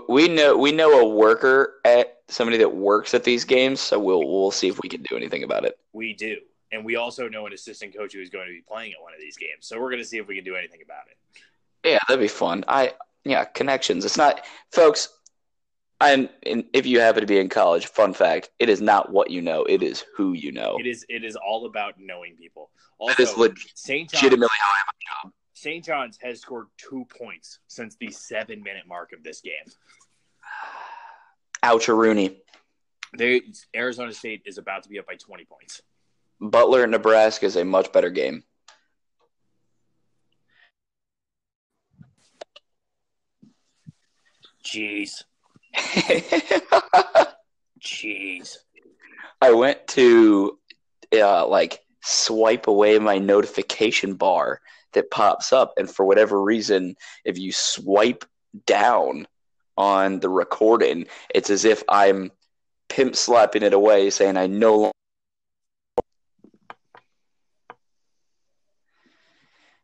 Speaker 1: We know we know a worker at somebody that works at these games, so we'll we'll see if we can do anything about it.
Speaker 2: We do, and we also know an assistant coach who is going to be playing at one of these games. So we're going to see if we can do anything about it.
Speaker 1: Yeah, that'd be fun. I yeah, connections. It's not, folks. And, and if you happen to be in college, fun fact: it is not what you know; it is who you know.
Speaker 2: It is it is all about knowing people. Also,
Speaker 1: leg-
Speaker 2: St. John's,
Speaker 1: legitimately how I have a job.
Speaker 2: St. John's has scored two points since the seven minute mark of this game.
Speaker 1: Ouch, Rooney.
Speaker 2: They Arizona State is about to be up by twenty points.
Speaker 1: Butler, Nebraska is a much better game.
Speaker 2: Jeez, jeez.
Speaker 1: I went to uh, like swipe away my notification bar that pops up, and for whatever reason, if you swipe down on the recording, it's as if I'm pimp slapping it away, saying I no longer.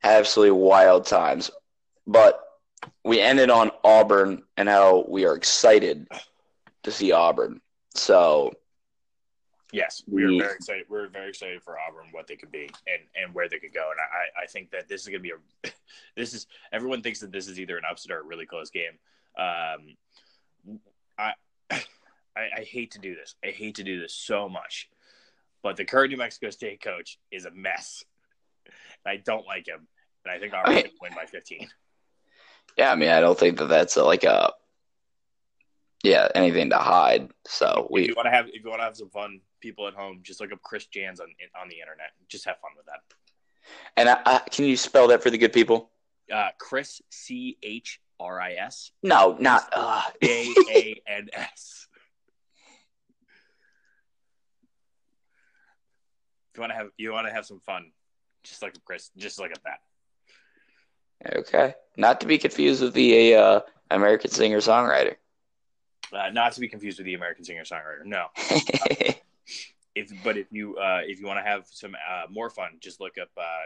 Speaker 1: Absolutely wild times, but we ended on Auburn and how we are excited to see Auburn. So
Speaker 2: Yes, we are very excited. We're very excited for Auburn, what they could be, and and where they could go. And I, I think that this is going to be a. This is everyone thinks that this is either an upset or a really close game. Um, I, I I hate to do this. I hate to do this so much, but the current New Mexico State coach is a mess. I don't like him, and I think Auburn's going to win by fifteen.
Speaker 1: Yeah, I mean, I don't think that that's a, like a yeah anything to hide. So
Speaker 2: if
Speaker 1: we
Speaker 2: you want to have if you want to have some fun, people at home, just look up Chris Jans on on the internet. Just have fun with that.
Speaker 1: and I, I, can you spell that for the good people?
Speaker 2: Uh, Chris C H R I S.
Speaker 1: No, not. Uh.
Speaker 2: J A N S. You want to have you want to have some fun, just like a Chris, just like that.
Speaker 1: Okay, not to be confused with the uh, American singer songwriter.
Speaker 2: Uh, not to be confused with the American singer songwriter. No. if but if you uh, if you want to have some uh, more fun, just look up uh,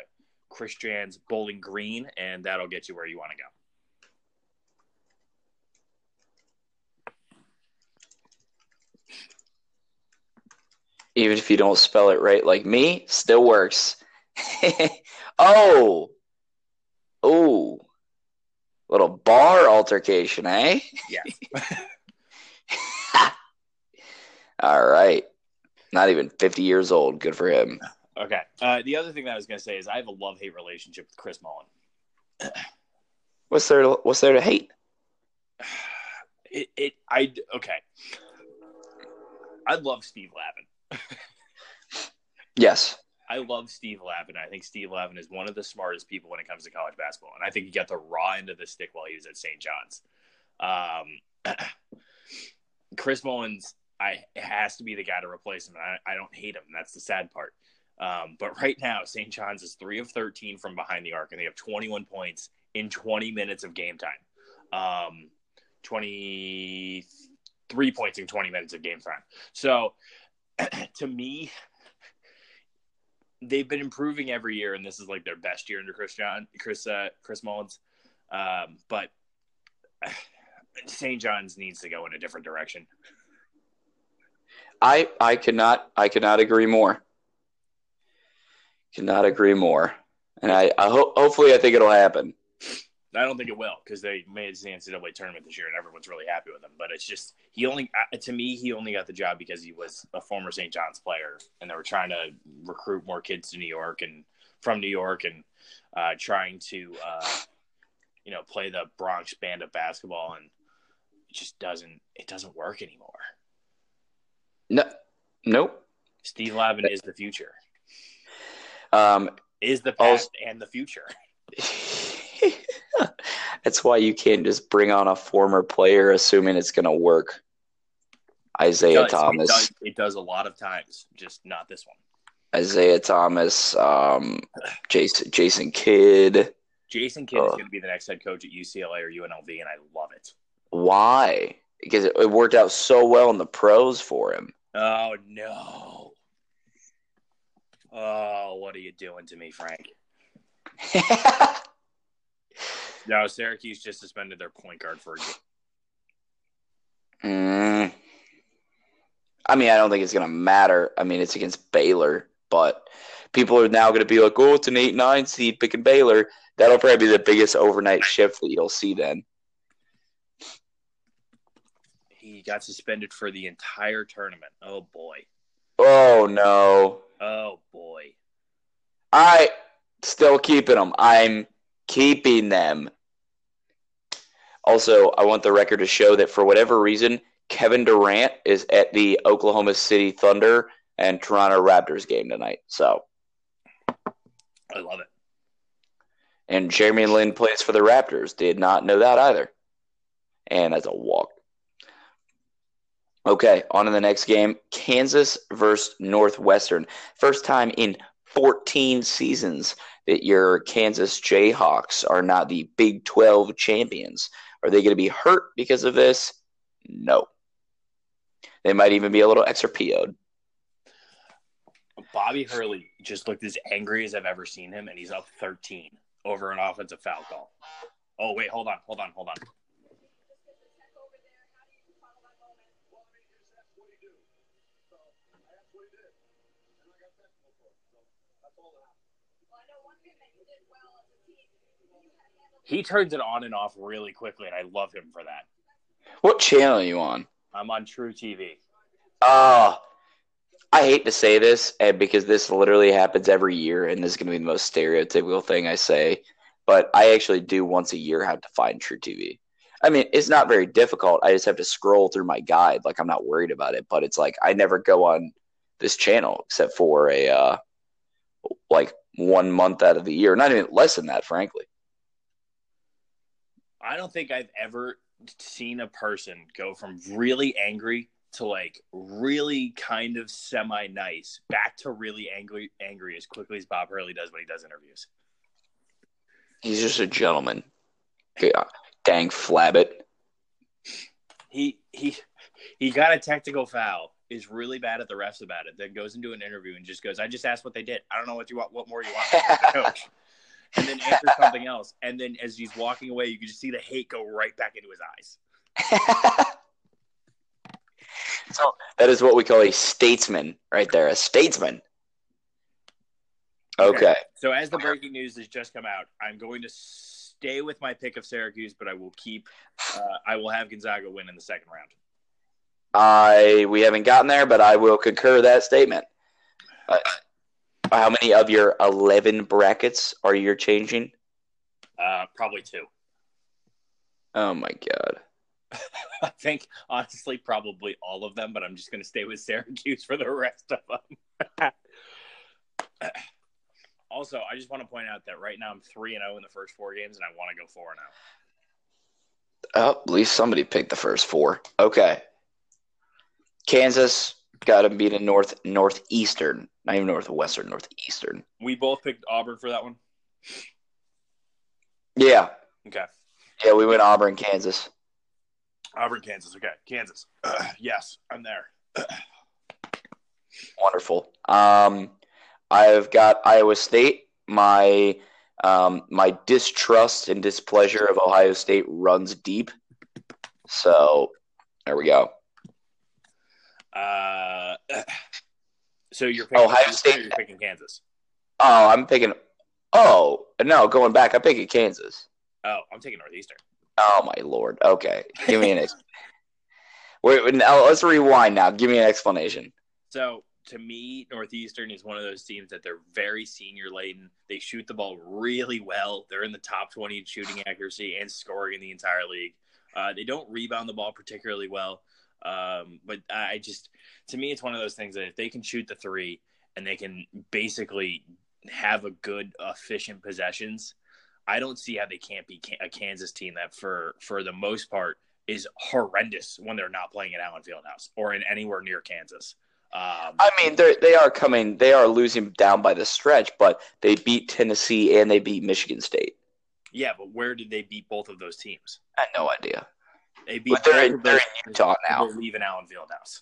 Speaker 2: Chris Jans Bowling Green, and that'll get you where you want to go.
Speaker 1: Even if you don't spell it right like me, still works. oh. Oh. Little bar altercation, eh?
Speaker 2: Yeah.
Speaker 1: All right. Not even 50 years old. Good for him.
Speaker 2: Okay. Uh, the other thing that I was going to say is I have a love hate relationship with Chris Mullin.
Speaker 1: What's there? To, what's there to hate?
Speaker 2: It, it I okay. I love Steve Lavin.
Speaker 1: yes.
Speaker 2: I love Steve Lavin. I think Steve Lavin is one of the smartest people when it comes to college basketball, and I think he got the raw end of the stick while he was at St. John's. Um, Chris Mullins, I has to be the guy to replace him. I, I don't hate him. That's the sad part. Um, but right now, St. John's is three of thirteen from behind the arc, and they have 21 points in 20 minutes of game time. Um, 23 points in 20 minutes of game time. So, to me, they've been improving every year, and this is like their best year under Chris John, Chris, uh, Chris Mullins. Um, but St. John's needs to go in a different direction.
Speaker 1: I I cannot I cannot agree more. Cannot agree more. And I, I hope hopefully I think it'll happen.
Speaker 2: I don't think it will because they made the NCAA tournament this year and everyone's really happy with him. But it's just he only to me he only got the job because he was a former St. John's player and they were trying to recruit more kids to New York and from New York and uh, trying to uh, you know play the Bronx band of basketball and it just doesn't it doesn't work anymore.
Speaker 1: No, nope.
Speaker 2: Steve Lavin is the future.
Speaker 1: Um,
Speaker 2: is the past also, and the future.
Speaker 1: That's why you can't just bring on a former player assuming it's going to work. Isiah
Speaker 2: it does,
Speaker 1: Thomas.
Speaker 2: It does, it does, a lot of times, just not this one.
Speaker 1: Isiah Thomas, um, Jason, Jason Kidd.
Speaker 2: Jason Kidd uh, is going to be the next head coach at UCLA or UNLV, and I love it.
Speaker 1: Why? Because it, it worked out so well in the pros for him.
Speaker 2: Oh no! Oh, what are you doing to me, Frank? no, Syracuse just suspended their point guard for a game.
Speaker 1: Mm. I mean, I don't think it's going to matter. I mean, it's against Baylor, but people are now going to be like, oh, it's an 8 9 seed picking Baylor. That'll probably be the biggest overnight shift that you'll see then.
Speaker 2: He got suspended for the entire tournament. Oh, boy.
Speaker 1: Oh, no.
Speaker 2: Oh, boy.
Speaker 1: I still keeping them. I'm keeping them. Also, I want the record to show that for whatever reason, Kevin Durant is at the Oklahoma City Thunder and Toronto Raptors game tonight. So
Speaker 2: I love it.
Speaker 1: And Jeremy Lin plays for the Raptors. Did not know that either. And that's a walk. Okay, on to the next game. Kansas versus Northwestern. First time in 14 seasons that your Kansas Jayhawks are not the Big 12 champions. Are they going to be hurt because of this? No. They might even be a little extra PO'd.
Speaker 2: Bobby Hurley just looked as angry as I've ever seen him, and he's up 13 over an offensive foul call. Oh, wait, hold on, hold on, hold on. He turns it on and off really quickly, and I love him for that.
Speaker 1: What channel are you on?
Speaker 2: I'm on truTV.
Speaker 1: Oh, I hate to say this, and because this literally happens every year, and this is going to be the most stereotypical thing I say, but I actually do once a year have to find truTV. I mean, it's not very difficult. I just have to scroll through my guide. Like I'm not worried about it, but it's like I never go on this channel except for a uh, like one month out of the year. Not even less than that, frankly.
Speaker 2: I don't think I've ever seen a person go from really angry to like really kind of semi nice back to really angry angry as quickly as Bob Hurley does when he does interviews.
Speaker 1: He's just a gentleman. Uh, dang flabbit.
Speaker 2: He he he got a technical foul. Is really bad at the refs about it. Then goes into an interview and just goes, "I just asked what they did. I don't know what you want. What more you want coach?" And then answer something else. And then as he's walking away, you can just see the hate go right back into his eyes.
Speaker 1: so that is what we call a statesman, right there. A statesman. Okay.
Speaker 2: So as the breaking news has just come out, I'm going to stay with my pick of Syracuse, but I will keep. Uh, I will have Gonzaga win in the second round.
Speaker 1: I we haven't gotten there, but I will concur that statement. Uh, how many of your eleven brackets are you changing?
Speaker 2: Uh, probably two.
Speaker 1: Oh my god.
Speaker 2: I think honestly, probably all of them, but I'm just going to stay with Syracuse for the rest of them. also, I just want to point out that right now I'm three and zero in the first four games, and I want to go four and zero.
Speaker 1: Oh, at least somebody picked the first four. Okay. Kansas got to beat a North Northeastern, not even Northwestern, Northeastern.
Speaker 2: We both picked Auburn for that one.
Speaker 1: Yeah.
Speaker 2: Okay.
Speaker 1: Yeah, we went Auburn, Kansas.
Speaker 2: Auburn, Kansas. Okay, Kansas. Uh, yes, I'm there.
Speaker 1: Wonderful. Um, I've got Iowa State. My um, my distrust and displeasure of Ohio State runs deep. So there we go.
Speaker 2: Uh, so you're picking
Speaker 1: Ohio State.
Speaker 2: You're picking Kansas.
Speaker 1: Oh, I'm picking. Oh no, going back, I'm picking Kansas.
Speaker 2: Oh, I'm taking Northeastern.
Speaker 1: Oh my lord. Okay, give me an. ex- Wait, now let's rewind. Now, give me an explanation.
Speaker 2: So to me, Northeastern is one of those teams that they're very senior laden. They shoot the ball really well. They're in the top 20 in shooting accuracy and scoring in the entire league. Uh, they don't rebound the ball particularly well. Um, but I just, to me, it's one of those things that if they can shoot the three and they can basically have a good, efficient possessions, I don't see how they can't be a Kansas team that, for for the most part, is horrendous when they're not playing at Allen Fieldhouse or in anywhere near Kansas. Um,
Speaker 1: I mean, they they are coming. They are losing down by the stretch, but they beat Tennessee and they beat Michigan State.
Speaker 2: Yeah, but where did they beat both of those teams?
Speaker 1: I had no idea.
Speaker 2: They beat.
Speaker 1: But they're in, they're in Utah now.
Speaker 2: They're leaving Allen Fieldhouse.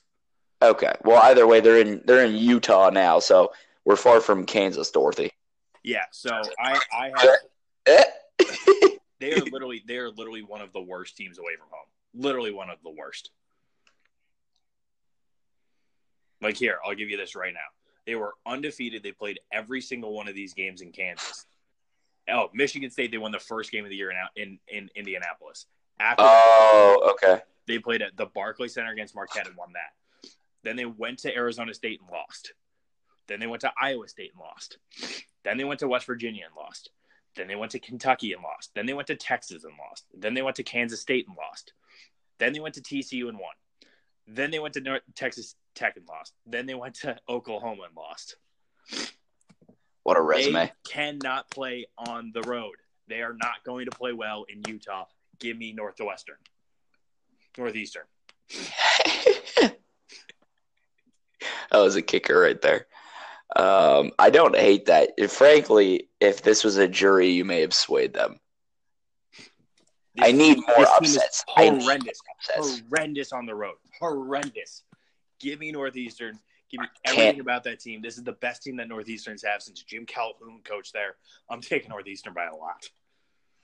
Speaker 1: Okay. Well, either way, they're in they're in Utah now, so we're far from Kansas, Dorothy.
Speaker 2: Yeah. So I I have.
Speaker 1: Eh?
Speaker 2: they are literally they are literally one of the worst teams away from home. Literally one of the worst. Like here, I'll give you this right now. They were undefeated. They played every single one of these games in Kansas. Oh, Michigan State. They won the first game of the year in in, in Indianapolis. After
Speaker 1: oh, okay.
Speaker 2: They played at the Barclay Center against Marquette and won that. Then they went to Arizona State and lost. Then they went to Iowa State and lost. Then they went to West Virginia and lost. Then they went to Kentucky and lost. Then they went to Texas and lost. Then they went to Kansas State and lost. Then they went to TCU and won. Then they went to North, Texas Tech and lost. Then they went to Oklahoma and lost.
Speaker 1: What a resume.
Speaker 2: They cannot play on the road. They are not going to play well in Utah. Give me Northwestern. Northeastern.
Speaker 1: that was a kicker right there. Um, I don't hate that. frankly, if this was a jury, you may have swayed them.
Speaker 2: This
Speaker 1: I need
Speaker 2: team-
Speaker 1: more
Speaker 2: this team is
Speaker 1: upsets.
Speaker 2: Horrendous.
Speaker 1: upsets.
Speaker 2: Horrendous on the road. Horrendous. Give me Northeastern. Give me everything
Speaker 1: can't-
Speaker 2: about that team. This is the best team that Northeastern's have since Jim Calhoun coached there. I'm taking Northeastern by a lot.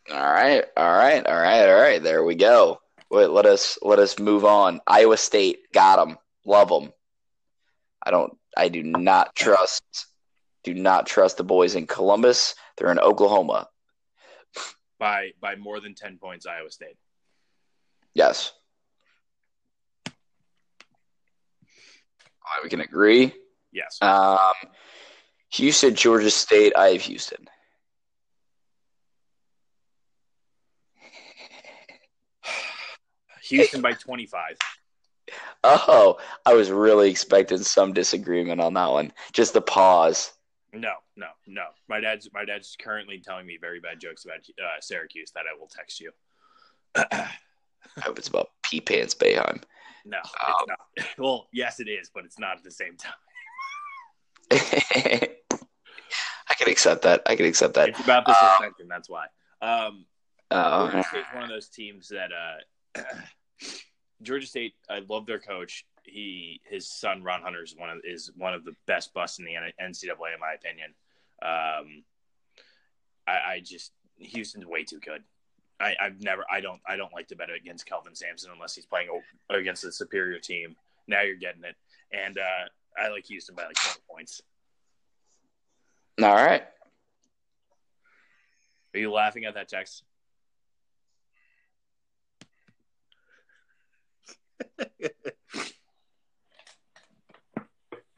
Speaker 1: All right, all right, all right, all right. There we go. Wait, let us let us move on. Iowa State got them. Love them. I don't. I do not trust. Do not trust the boys in Columbus. They're in Oklahoma.
Speaker 2: By by more than ten points, Iowa State.
Speaker 1: Yes. All right, we can agree.
Speaker 2: Yes.
Speaker 1: Um, Houston, Georgia State. I have Houston.
Speaker 2: Houston by twenty five.
Speaker 1: Oh, I was really expecting some disagreement on that one. Just the pause.
Speaker 2: No, no, no. My dad's my dad's currently telling me very bad jokes about uh, Syracuse that I will text you.
Speaker 1: I hope it's about Pee Pants Boeheim.
Speaker 2: No, it's
Speaker 1: Um,
Speaker 2: not. Well, yes, it is, but it's not at the same time.
Speaker 1: I can accept that. I can accept that.
Speaker 2: It's about the
Speaker 1: Um,
Speaker 2: suspension. That's why. Um,
Speaker 1: Uh,
Speaker 2: State's one of those teams that uh, Georgia State. I love their coach. He his son Ron Hunter is one of is one of the best busts in the NCAA in my opinion. Um, I, I just Houston's way too good. I, I've never I don't I don't like to bet against Kelvin Sampson unless he's playing against a superior team. Now you're getting it, and uh, I like Houston by like twenty points.
Speaker 1: all right.
Speaker 2: Are you laughing at that text?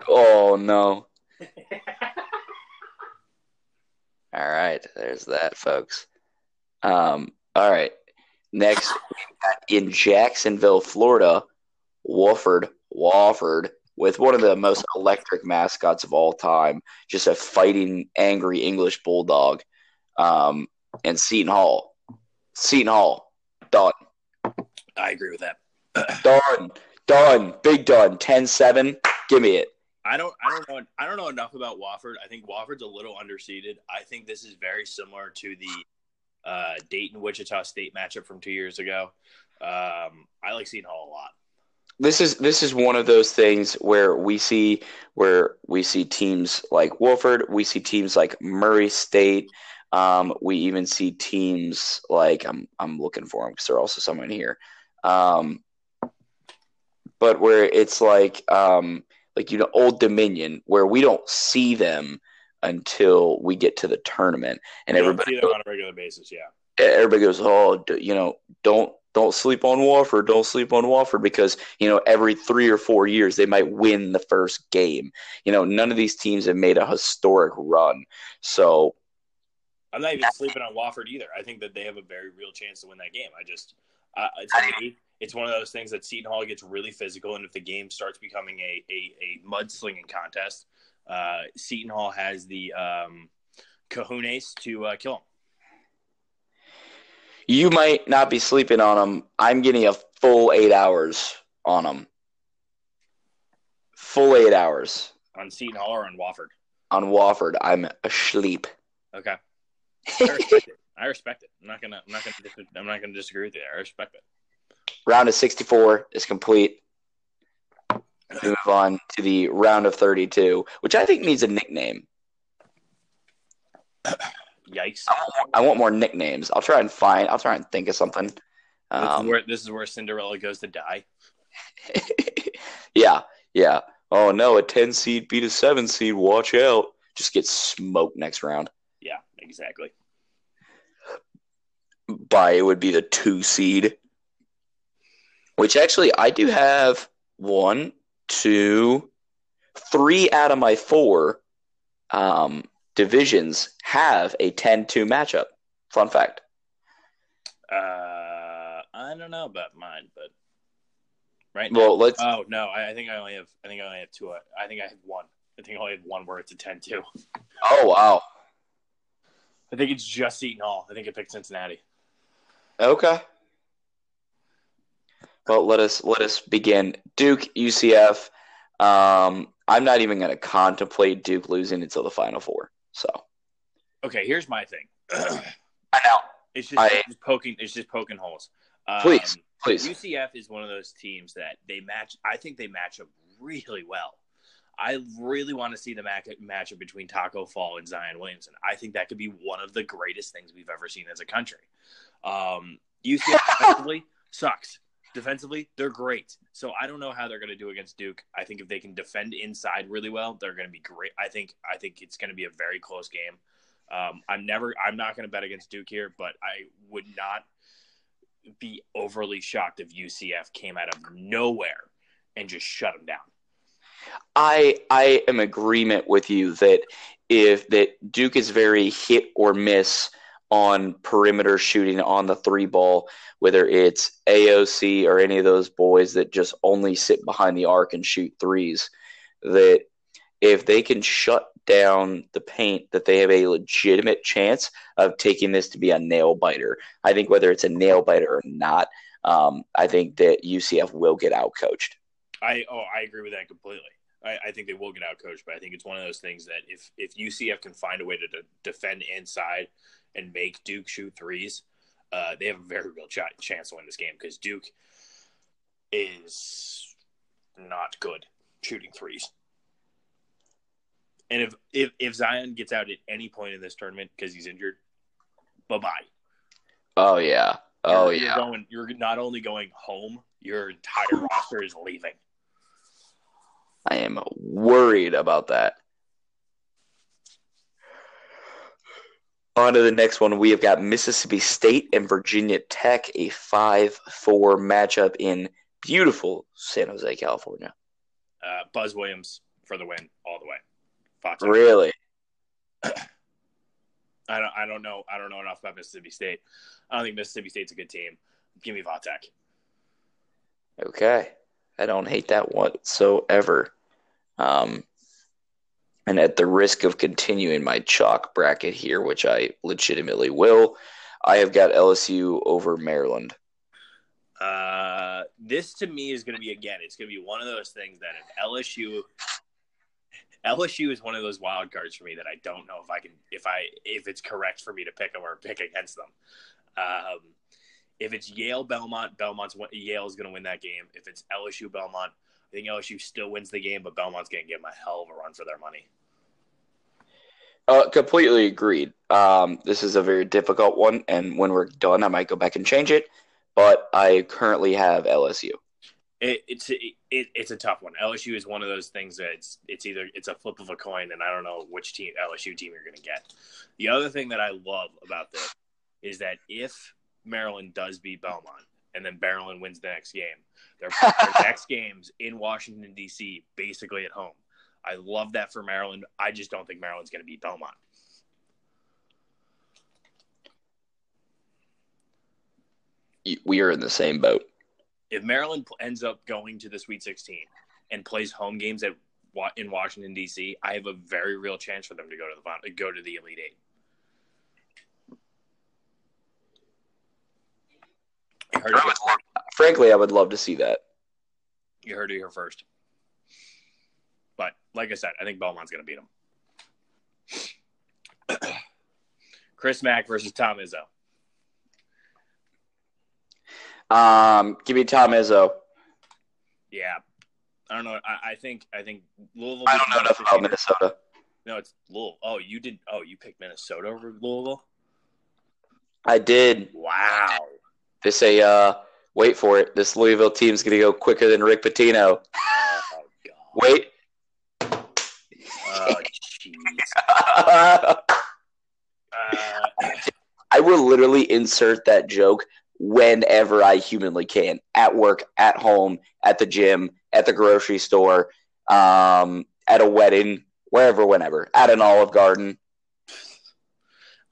Speaker 1: Oh no. All right, there's that, folks. Um, all right. Next, in Jacksonville, Florida, Wofford, Wofford, with one of the most electric mascots of all time, just a fighting, angry English bulldog, um, and Seton Hall. Seton Hall, done,
Speaker 2: I agree with that.
Speaker 1: Done, done, big done, 10-7. Give me it.
Speaker 2: I don't I don't know I don't know enough about Wofford. I think Wofford's a little underseeded. I think this is very similar to the uh, Dayton Wichita State matchup from two years ago. Um, I like Seton Hall a lot.
Speaker 1: this is this is one of those things where we see where we see teams like Wofford, we see teams like Murray State, um, we even see teams like I'm I'm looking for them because they're also someone here, um, but where it's like um, like you know Old Dominion where we don't see them until we get to the tournament and
Speaker 2: You
Speaker 1: everybody
Speaker 2: see them on a regular basis, yeah.
Speaker 1: everybody goes, oh, you know, don't don't sleep on Wofford, don't sleep on Wofford because you know every three or four years they might win the first game. You know, none of these teams have made a historic run, so
Speaker 2: I'm not even sleeping on Wofford either. I think that they have a very real chance to win that game. I just, uh, to me, it's one of those things that Seton Hall gets really physical, and if the game starts becoming a a, a mudslinging contest, uh, Seton Hall has the um, cojones to uh, kill them.
Speaker 1: you might not be sleeping on them. I'm getting a full eight hours on them, full eight hours
Speaker 2: on Seton Hall or on Wofford.
Speaker 1: on Wofford. I'm asleep.
Speaker 2: Okay, I respect it. I respect it. I'm not gonna. I'm not gonna. dis- I'm not gonna disagree with you. I respect it.
Speaker 1: Round of 64 is complete. We move on to the round of 32, which I think needs a nickname.
Speaker 2: Yikes!
Speaker 1: I want, more, I want more nicknames. I'll try and find. I'll try and think of something.
Speaker 2: this,
Speaker 1: Um,
Speaker 2: is where, this is where Cinderella goes to die.
Speaker 1: yeah, yeah. Oh no, a ten seed beat a seven seed. Watch out! Just get smoked next round.
Speaker 2: Yeah, exactly.
Speaker 1: By it would be the two seed. Which actually, I do have one, two, three out of my four um, divisions have a 10-2 matchup. Fun fact.
Speaker 2: Uh, I don't know about mine, but right now.
Speaker 1: Well, let's.
Speaker 2: Oh no, I, I think I only have. I think I only have two. uh, I think I have one. I think I only have one where it's a 10-2.
Speaker 1: Oh wow.
Speaker 2: I think it's just Seton Hall. I think it picked Cincinnati.
Speaker 1: Okay. Well, let us let us begin. Duke UCF. Um, I'm not even going to contemplate Duke losing until the Final Four. So
Speaker 2: Okay, here's my thing.
Speaker 1: I know.
Speaker 2: it's just,
Speaker 1: I-
Speaker 2: it's just poking. It's just poking holes. Um,
Speaker 1: Please, please.
Speaker 2: UCF is one of those teams that they match. I think they match up really well. I really want to see the match matchup between Taco Fall and Zion Williamson. I think that could be one of the greatest things we've ever seen as a country. Um, UCF sucks. Defensively, they're great. So I don't know how they're going to do against Duke. I think if they can defend inside really well, they're going to be great. I think I think it's going to be a very close game. Um, I'm never. I'm not going to bet against Duke here, but I would not be overly shocked if UCF came out of nowhere and just shut them down.
Speaker 1: I I am agreement with you that if that Duke is very hit or miss on perimeter shooting on the three ball, whether it's AOC or any of those boys that just only sit behind the arc and shoot threes, that if they can shut down the paint that they have a legitimate chance of taking this to be a nail biter. I think whether it's a nail biter or not, um, I think that UCF will get out coached.
Speaker 2: I oh I agree with that completely. I, I, think they will get out coached, but I think it's one of those things that if if UCF can find a way to, to defend inside and make Duke shoot threes, uh, they have a very real ch- chance to win this game because Duke is not good shooting threes. And if, if if Zion gets out at any point in this tournament because he's injured, bye bye.
Speaker 1: Oh yeah. Oh
Speaker 2: you're,
Speaker 1: yeah.
Speaker 2: You're going. You're not only going home. Your entire roster is leaving.
Speaker 1: I am worried about that. On to the next one. We have got Mississippi State and Virginia Tech, a 5 4 matchup in beautiful San Jose, California.
Speaker 2: Uh, Buzz Williams for the win all the way.
Speaker 1: Fox really?
Speaker 2: I don't. I don't know. I don't know enough about Mississippi State. I don't think Mississippi State's a good team. Give me Va Tech.
Speaker 1: Okay. I don't hate that whatsoever. Um, and at the risk of continuing my chalk bracket here, which I legitimately will, I have got LSU over Maryland.
Speaker 2: Uh, this to me is going to be again. It's going to be one of those things that if LSU, LSU is one of those wild cards for me that I don't know if I can, if I, if it's correct for me to pick them or pick against them. Um, if it's Yale Belmont, Belmont's Yale is going to win that game. If it's LSU Belmont, I think LSU still wins the game, but Belmont's going to give them a hell of a run for their money.
Speaker 1: Uh, completely agreed. Um, this is a very difficult one, and when we're done, I might go back and change it. But I currently have LSU.
Speaker 2: It, it's it, it's a tough one. LSU is one of those things that it's it's either it's a flip of a coin, and I don't know which team LSU team you're going to get. The other thing that I love about this is that if Maryland does beat Belmont, and then Maryland wins the next game. Their, their next games in Washington D.C. basically at home. I love that for Maryland. I just don't think Maryland's going to beat Belmont.
Speaker 1: We are in the same boat.
Speaker 2: If Maryland ends up going to the Sweet 16 and plays home games at in Washington D.C., I have a very real chance for them to go to the go to the Elite Eight.
Speaker 1: I love, frankly, I would love to see that.
Speaker 2: You heard it here first. But like I said, I think Belmont's going to beat him. Chris Mack versus Tom Izzo.
Speaker 1: Um, give me Tom Izzo.
Speaker 2: Yeah, I don't know. I, I think I think Louisville.
Speaker 1: I don't know enough about Minnesota.
Speaker 2: No, it's Louisville. Oh, you did. Oh, you picked Minnesota over Louisville.
Speaker 1: I did.
Speaker 2: Wow.
Speaker 1: They say, uh, wait for it. This Louisville team's going to go quicker than Rick Pitino.
Speaker 2: Oh,
Speaker 1: wait.
Speaker 2: Oh, uh,
Speaker 1: I will literally insert that joke whenever I humanly can at work, at home, at the gym, at the grocery store, um, at a wedding, wherever, whenever, at an Olive Garden.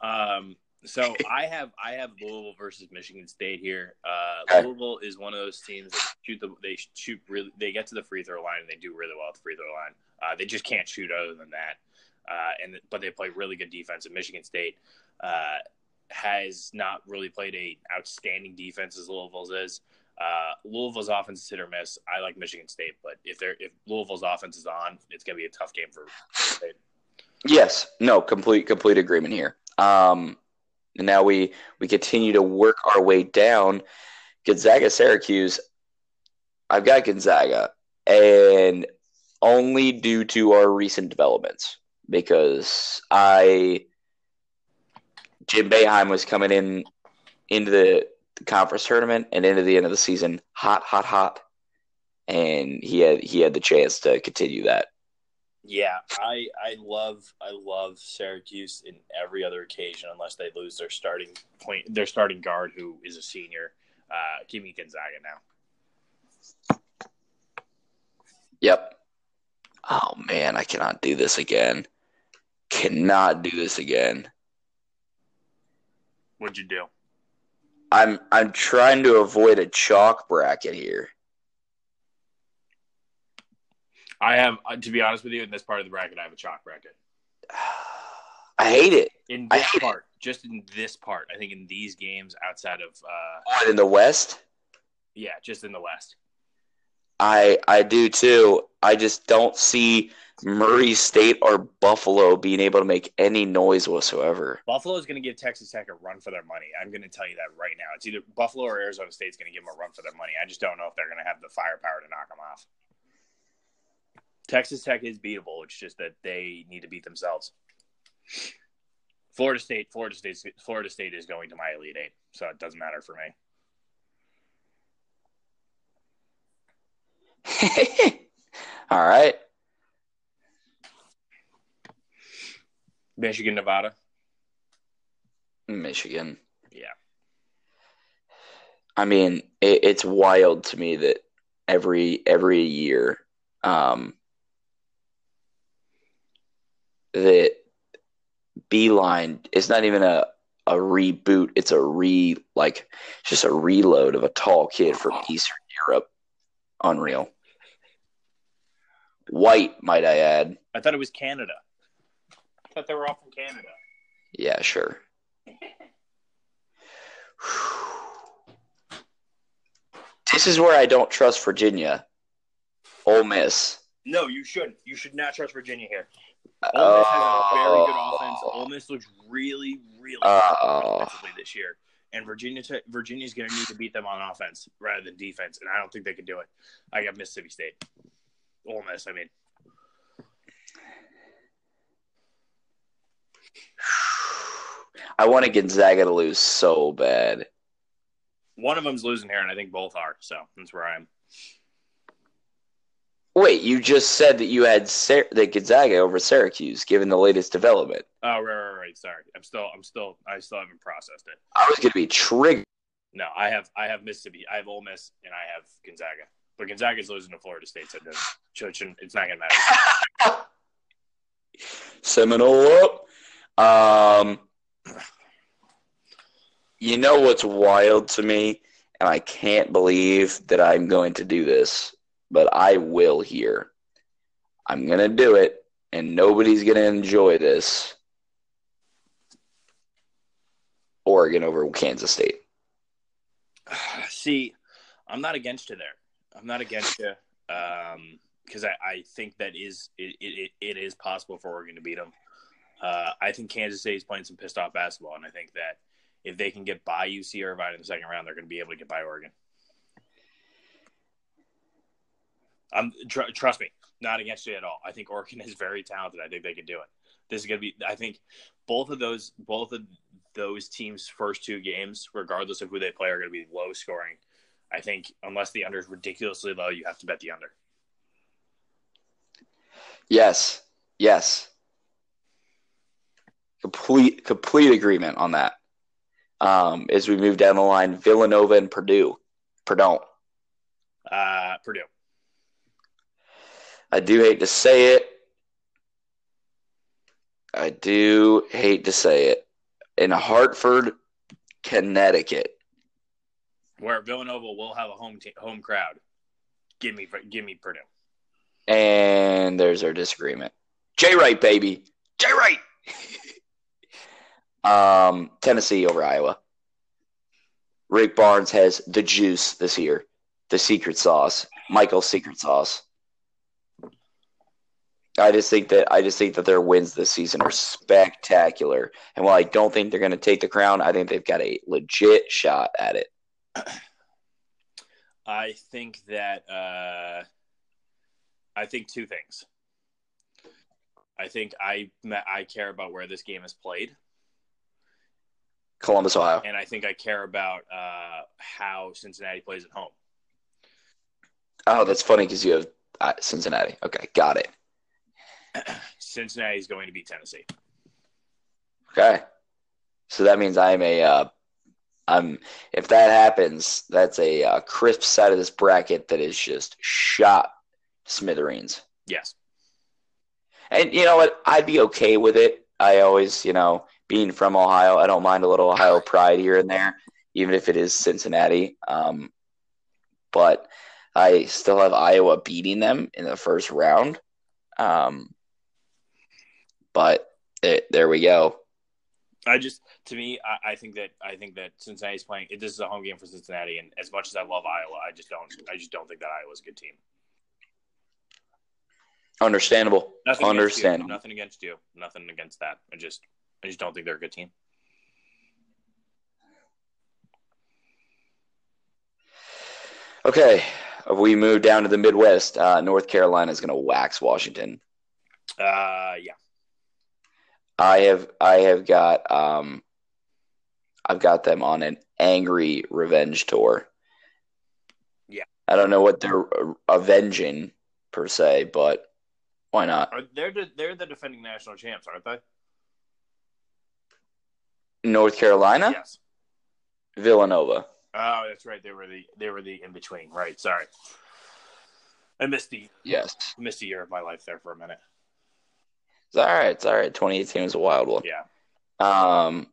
Speaker 2: Um, so I have I have Louisville versus Michigan State here. Uh. Louisville is one of those teams that shoot the they shoot really they get to the free throw line and they do really well at the free throw line. Uh, they just can't shoot other than that. Uh, and but they play really good defense. And Michigan State uh, has not really played a outstanding defense as Louisville's is. Uh, Louisville's offense is hit or miss. I like Michigan State, but if they're if Louisville's offense is on, it's going to be a tough game for State.
Speaker 1: Yes, no, complete complete agreement here. Um, and now we we continue to work our way down. Gonzaga, Syracuse. I've got Gonzaga, and only due to our recent developments, because I Jim Boeheim was coming in into the conference tournament and into the end of the season hot, hot, hot, and he had he had the chance to continue that.
Speaker 2: Yeah, I I love I love Syracuse in every other occasion unless they lose their starting point their starting guard who is a senior. Uh, give me Gonzaga now.
Speaker 1: Yep. Oh man, I cannot do this again. Cannot do this again.
Speaker 2: What'd you do?
Speaker 1: I'm I'm trying to avoid a chalk bracket here.
Speaker 2: I have, uh, to be honest with you, in this part of the bracket, I have a chalk bracket.
Speaker 1: I hate it.
Speaker 2: In this
Speaker 1: hate it.
Speaker 2: part, just in this part, I think in these games outside of uh,
Speaker 1: What, in the West?
Speaker 2: yeah, just in the West.
Speaker 1: I I do too. I just don't see Murray State or Buffalo being able to make any noise whatsoever.
Speaker 2: Buffalo is going to give Texas Tech a run for their money. I'm going to tell you that right now. It's either Buffalo or Arizona State's going to give them a run for their money. I just don't know if they're going to have the firepower to knock them off. Texas Tech is beatable. It's just that they need to beat themselves. Florida State, Florida State, Florida State is going to my Elite Eight, so it doesn't matter for me.
Speaker 1: All right.
Speaker 2: Michigan, Nevada.
Speaker 1: Michigan.
Speaker 2: Yeah.
Speaker 1: I mean, it, it's wild to me that every every year, um, that Beeline is not even a a reboot. It's a re like just a reload of a tall kid from Eastern Europe. Unreal. White, might I add.
Speaker 2: I thought it was Canada. I thought they were all from Canada.
Speaker 1: Yeah, sure. This is where I don't trust Virginia. Ole Miss.
Speaker 2: No, you shouldn't. You should not trust Virginia here. Ole Miss has a very good oh. offense. Ole Miss looks really, really
Speaker 1: Oh.
Speaker 2: good offensively this year. And Virginia, Te- Virginia's going to need to beat them on offense rather than defense, and I don't think they can do it. I got Mississippi State, Ole Miss. I mean,
Speaker 1: I wanted Gonzaga to lose so bad.
Speaker 2: one of them's losing here, and I think both are. So that's where I am.
Speaker 1: Wait, you just said that you had Sy- that Gonzaga over Syracuse, given the latest development.
Speaker 2: Oh, right, right, right. Sorry, I'm still, I'm still, I still haven't processed it.
Speaker 1: I was going to be triggered.
Speaker 2: No, I have, I have Mississippi, I have Ole Miss, and I have Gonzaga. But Gonzaga's losing to Florida State, so it doesn't- so it shouldn't- it's not going to matter.
Speaker 1: Seminole up. Um, you know what's wild to me, and I can't believe that I'm going to do this, but I will here. I'm going to do it, and nobody's going to enjoy this. Oregon over Kansas State.
Speaker 2: See, I'm not against you there. I'm not against you because I, I think that is it, it, it is possible for Oregon to beat them. Uh, I think Kansas State is playing some pissed off basketball, and I think that if they can get by UC Irvine in the second round, they're going to be able to get by Oregon. I'm tr- trust me, not against you at all. I think Oregon is very talented. I think they can do it. This is going to be. I think both of those both of those teams' first two games, regardless of who they play, are going to be low scoring. I think unless the under is ridiculously low, you have to bet the under.
Speaker 1: Yes, yes. Complete complete agreement on that. Um, as we move down the line, Villanova and Purdue. Purdue.
Speaker 2: Uh, Purdue.
Speaker 1: I do hate to say it. I do hate to say it. In Hartford, Connecticut.
Speaker 2: Where Villanova will have a home te- home crowd. Give me give me Purdue.
Speaker 1: And there's our disagreement. Jay Wright, baby. Jay Wright. um, Tennessee over Iowa. Rick Barnes has the juice this year, the secret sauce, Michael's secret sauce. I just think that I just think that their wins this season are spectacular. And while I don't think they're going to take the crown, I think they've got a legit shot at it.
Speaker 2: I think that uh, I think two things. I think I I care about where this game is played,
Speaker 1: Columbus, Ohio.
Speaker 2: and I think I care about uh, how Cincinnati plays at home.
Speaker 1: Oh, that's funny because you have uh, Cincinnati. Okay, got it.
Speaker 2: Cincinnati is going to beat Tennessee.
Speaker 1: Okay. So that means I'm a, uh, I'm, if that happens, that's a uh, crisp side of this bracket that is just shot smithereens.
Speaker 2: Yes.
Speaker 1: And you know what? I'd be okay with it. I always, you know, being from Ohio, I don't mind a little Ohio pride here and there, even if it is Cincinnati. Um, but I still have Iowa beating them in the first round. Um, but There, there we go.
Speaker 2: I just, to me, I, I think that I think that Cincinnati's playing. This is a home game for Cincinnati, and as much as I love Iowa, I just don't. I just don't think that Iowa's a good team.
Speaker 1: Understandable.
Speaker 2: Nothing
Speaker 1: Understandable.
Speaker 2: Against you, nothing against you. Nothing against that. I just, I just don't think they're a good team.
Speaker 1: Okay, we move down to the Midwest. Uh, North Carolina is going to wax Washington.
Speaker 2: Uh, yeah.
Speaker 1: I have I have got um, I've got them on an angry revenge tour.
Speaker 2: Yeah.
Speaker 1: I don't know what they're avenging per se, but why not?
Speaker 2: Are they're the, they're the defending national champs, aren't they?
Speaker 1: North Carolina,
Speaker 2: Yes.
Speaker 1: Villanova.
Speaker 2: Oh, that's right. They were the they were the in between. Right. Sorry. I missed the
Speaker 1: Yes,
Speaker 2: missed the year of my life there for a minute.
Speaker 1: It's all right. It's all right. 2018 was a wild one.
Speaker 2: Yeah.
Speaker 1: Um,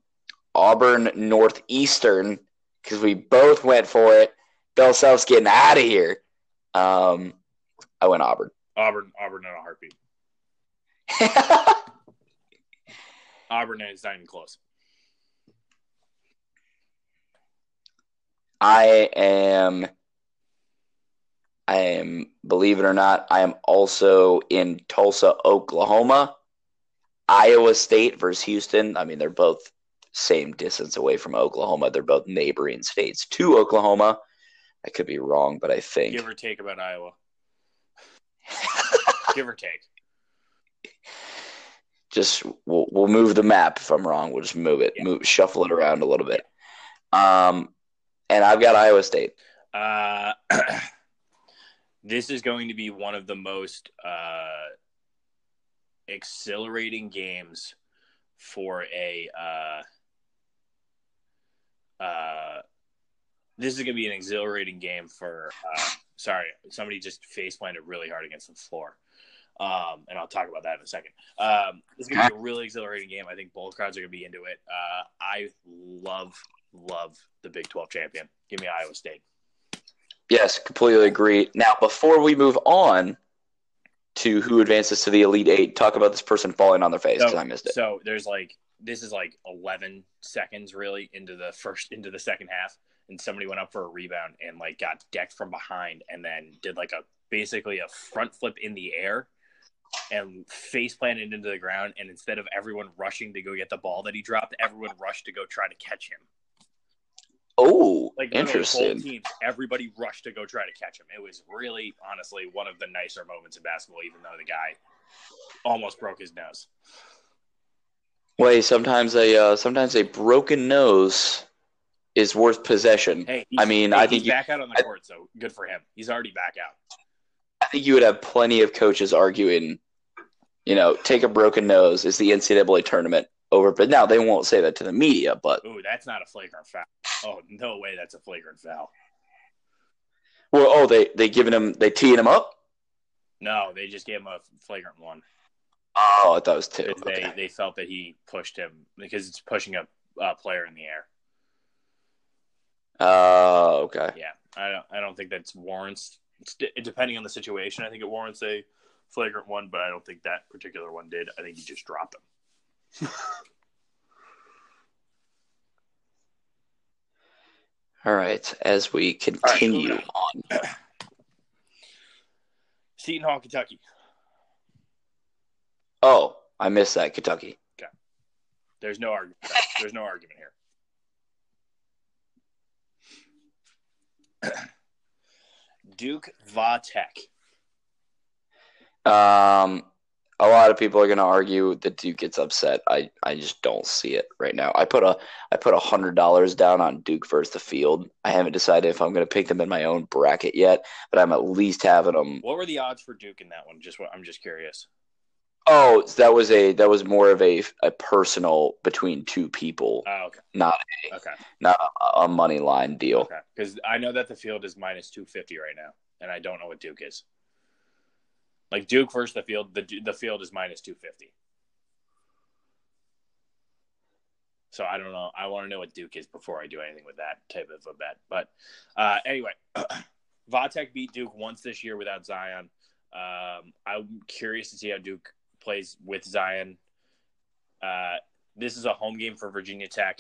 Speaker 1: Auburn Northeastern because we both went for it. Bill Self's getting out of here. Um, I went Auburn.
Speaker 2: Auburn Auburn in a heartbeat. Auburn is not even close.
Speaker 1: I am I am believe it or not, I am also in Tulsa, Oklahoma. Iowa State versus Houston. I mean, they're both same distance away from Oklahoma. They're both neighboring states to Oklahoma. I could be wrong, but I think
Speaker 2: Give or take about Iowa. Give or take.
Speaker 1: just we'll, we'll move the map if I'm wrong. We'll just move it,
Speaker 2: Yeah.
Speaker 1: move shuffle it around a little bit. Um, and I've got Iowa State.
Speaker 2: Uh, this is going to be one of the most uh, exhilarating games for a. Uh, uh, this is to be an exhilarating game for. Uh, sorry, somebody just face planted really hard against the floor. Um, and I'll talk about that in a second. Um, this is to be a really exhilarating game. I think both crowds are to be into it. Uh, I love, love the Big 12 champion. Give me Iowa State.
Speaker 1: Yes, completely agree. Now, before we move on to who advances to the Elite Eight, talk about this person falling on their face because I missed it.
Speaker 2: So there's like this is like 11 seconds really into the first into the second half, and somebody went up for a rebound and like got decked from behind, and then did like a basically a front flip in the air, and face planted into the ground. And instead of everyone rushing to go get the ball that he dropped, everyone rushed to go try to catch him.
Speaker 1: Oh,
Speaker 2: Like
Speaker 1: interesting.
Speaker 2: Teams, everybody rushed to go try to catch him. It was really, honestly, one of the nicer moments in basketball, even though the guy almost broke his nose.
Speaker 1: Hey, sometimes a uh, sometimes a broken nose is worth possession.
Speaker 2: Hey,
Speaker 1: I mean,
Speaker 2: hey,
Speaker 1: I
Speaker 2: he's
Speaker 1: think you-
Speaker 2: back out on the
Speaker 1: I-
Speaker 2: court, so good for him. He's already back out.
Speaker 1: I think you would have plenty of coaches arguing, you know, take a broken nose is the NCAA tournament over. But now they won't say that to the media. But
Speaker 2: Ooh, that's not a flagrant foul. Oh no way, that's a flagrant foul.
Speaker 1: well, oh, they they giving him they teeing him up.
Speaker 2: No, they just gave him a flagrant one
Speaker 1: Oh, I thought it was two.
Speaker 2: because
Speaker 1: Okay.
Speaker 2: they they felt that he pushed him because it's pushing a, a player in the air.
Speaker 1: Oh, okay.
Speaker 2: Yeah, I don't I don't think that's warrants. D- depending on the situation, I think it warrants a flagrant one, but I don't think that particular one did. I think he just dropped him.
Speaker 1: All right. As we continue
Speaker 2: moving
Speaker 1: on,
Speaker 2: Seton Hall, Kentucky.
Speaker 1: oh, I missed that Kentucky.
Speaker 2: There's no argument. There's no argument here. Duke Va Tech.
Speaker 1: Um, a lot of people are going to argue that Duke gets upset. I, I just don't see it right now. I put a I put a hundred dollars down on Duke versus the field. I haven't decided if I'm going to pick them in my own bracket yet, but I'm at least having them.
Speaker 2: What were the odds for Duke in that one? Just what I'm just curious.
Speaker 1: Oh, that was a that was more of a a personal between two people,
Speaker 2: Oh, okay.
Speaker 1: not
Speaker 2: Okay.
Speaker 1: not a, a money line deal.
Speaker 2: Okay. Because I know that the field is minus 250 right now, and I don't know what Duke is. Like Duke versus the field, the the field is minus 250. So I don't know. I want to know what Duke is before I do anything with that type of a bet. But uh, anyway, Va Tech beat Duke once this year without Zion. Um, I'm curious to see how Duke plays with Zion. Uh, this is a home game for Virginia Tech.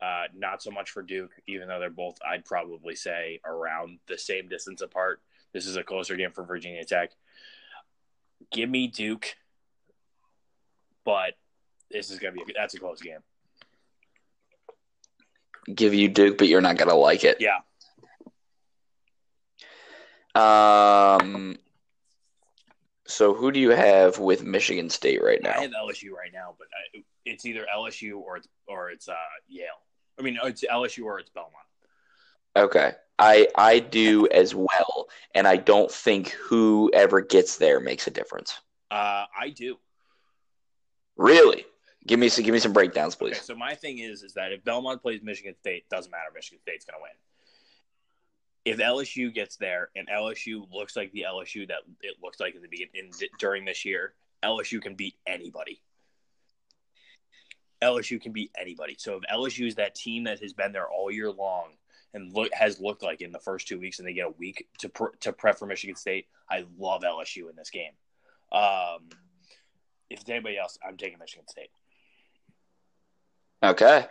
Speaker 2: Uh, not so much for Duke, even though they're both, I'd probably say, around the same distance apart. This is a closer game for Virginia Tech. Give me Duke, but this is gonna be that's a close game.
Speaker 1: Give you Duke, but you're not gonna like it.
Speaker 2: Yeah,
Speaker 1: Um. So who do you have with Michigan State right now?
Speaker 2: I have LSU right now, but I, it's either LSU or it's or it's uh, Yale. I mean, it's LSU or it's Belmont.
Speaker 1: Okay. I I do as well, and I don't think whoever gets there makes a difference.
Speaker 2: Uh, I do.
Speaker 1: Really? Give me some give me some breakdowns,
Speaker 2: Okay,
Speaker 1: please.
Speaker 2: so my thing is, is that if Belmont plays Michigan State, doesn't matter. Michigan State's going to win. If LSU gets there and LSU looks like the LSU that it looks like in the beginning during this year, LSU can beat anybody. LSU can beat anybody. So if LSU is that team that has been there all year long and look has looked like in the first two weeks, and they get a week to pr- to prep for Michigan State, I love LSU in this game. Um, if it's anybody else, I'm taking Michigan State.
Speaker 1: Okay.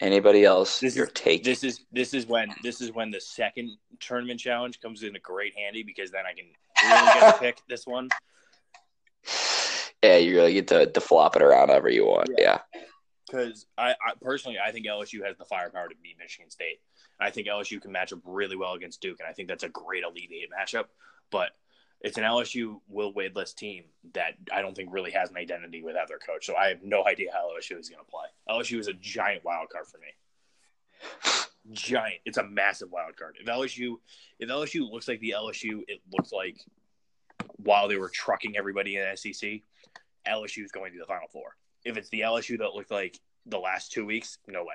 Speaker 1: Anybody else?
Speaker 2: This
Speaker 1: Your
Speaker 2: is-
Speaker 1: take.
Speaker 2: This is this is when this is when the second tournament challenge comes into great handy because then I can really get to pick this one.
Speaker 1: yeah, you really get to, to flop it around however you want. Yeah.
Speaker 2: Because I, I personally I think LSU has the firepower to beat Michigan State. I think LSU can match up really well against Duke, and I think that's a great Elite Eight matchup. But it's an LSU Will Wadeless team that I don't think really has an identity without their coach. So I have no idea how LSU is going to play. LSU is a giant wild card for me. Giant. It's a massive wild card. If LSU, if LSU looks like the LSU, it looks like while they were trucking everybody in SEC, LSU is going to the Final Four. If it's the LSU that looked like the last two weeks, no way.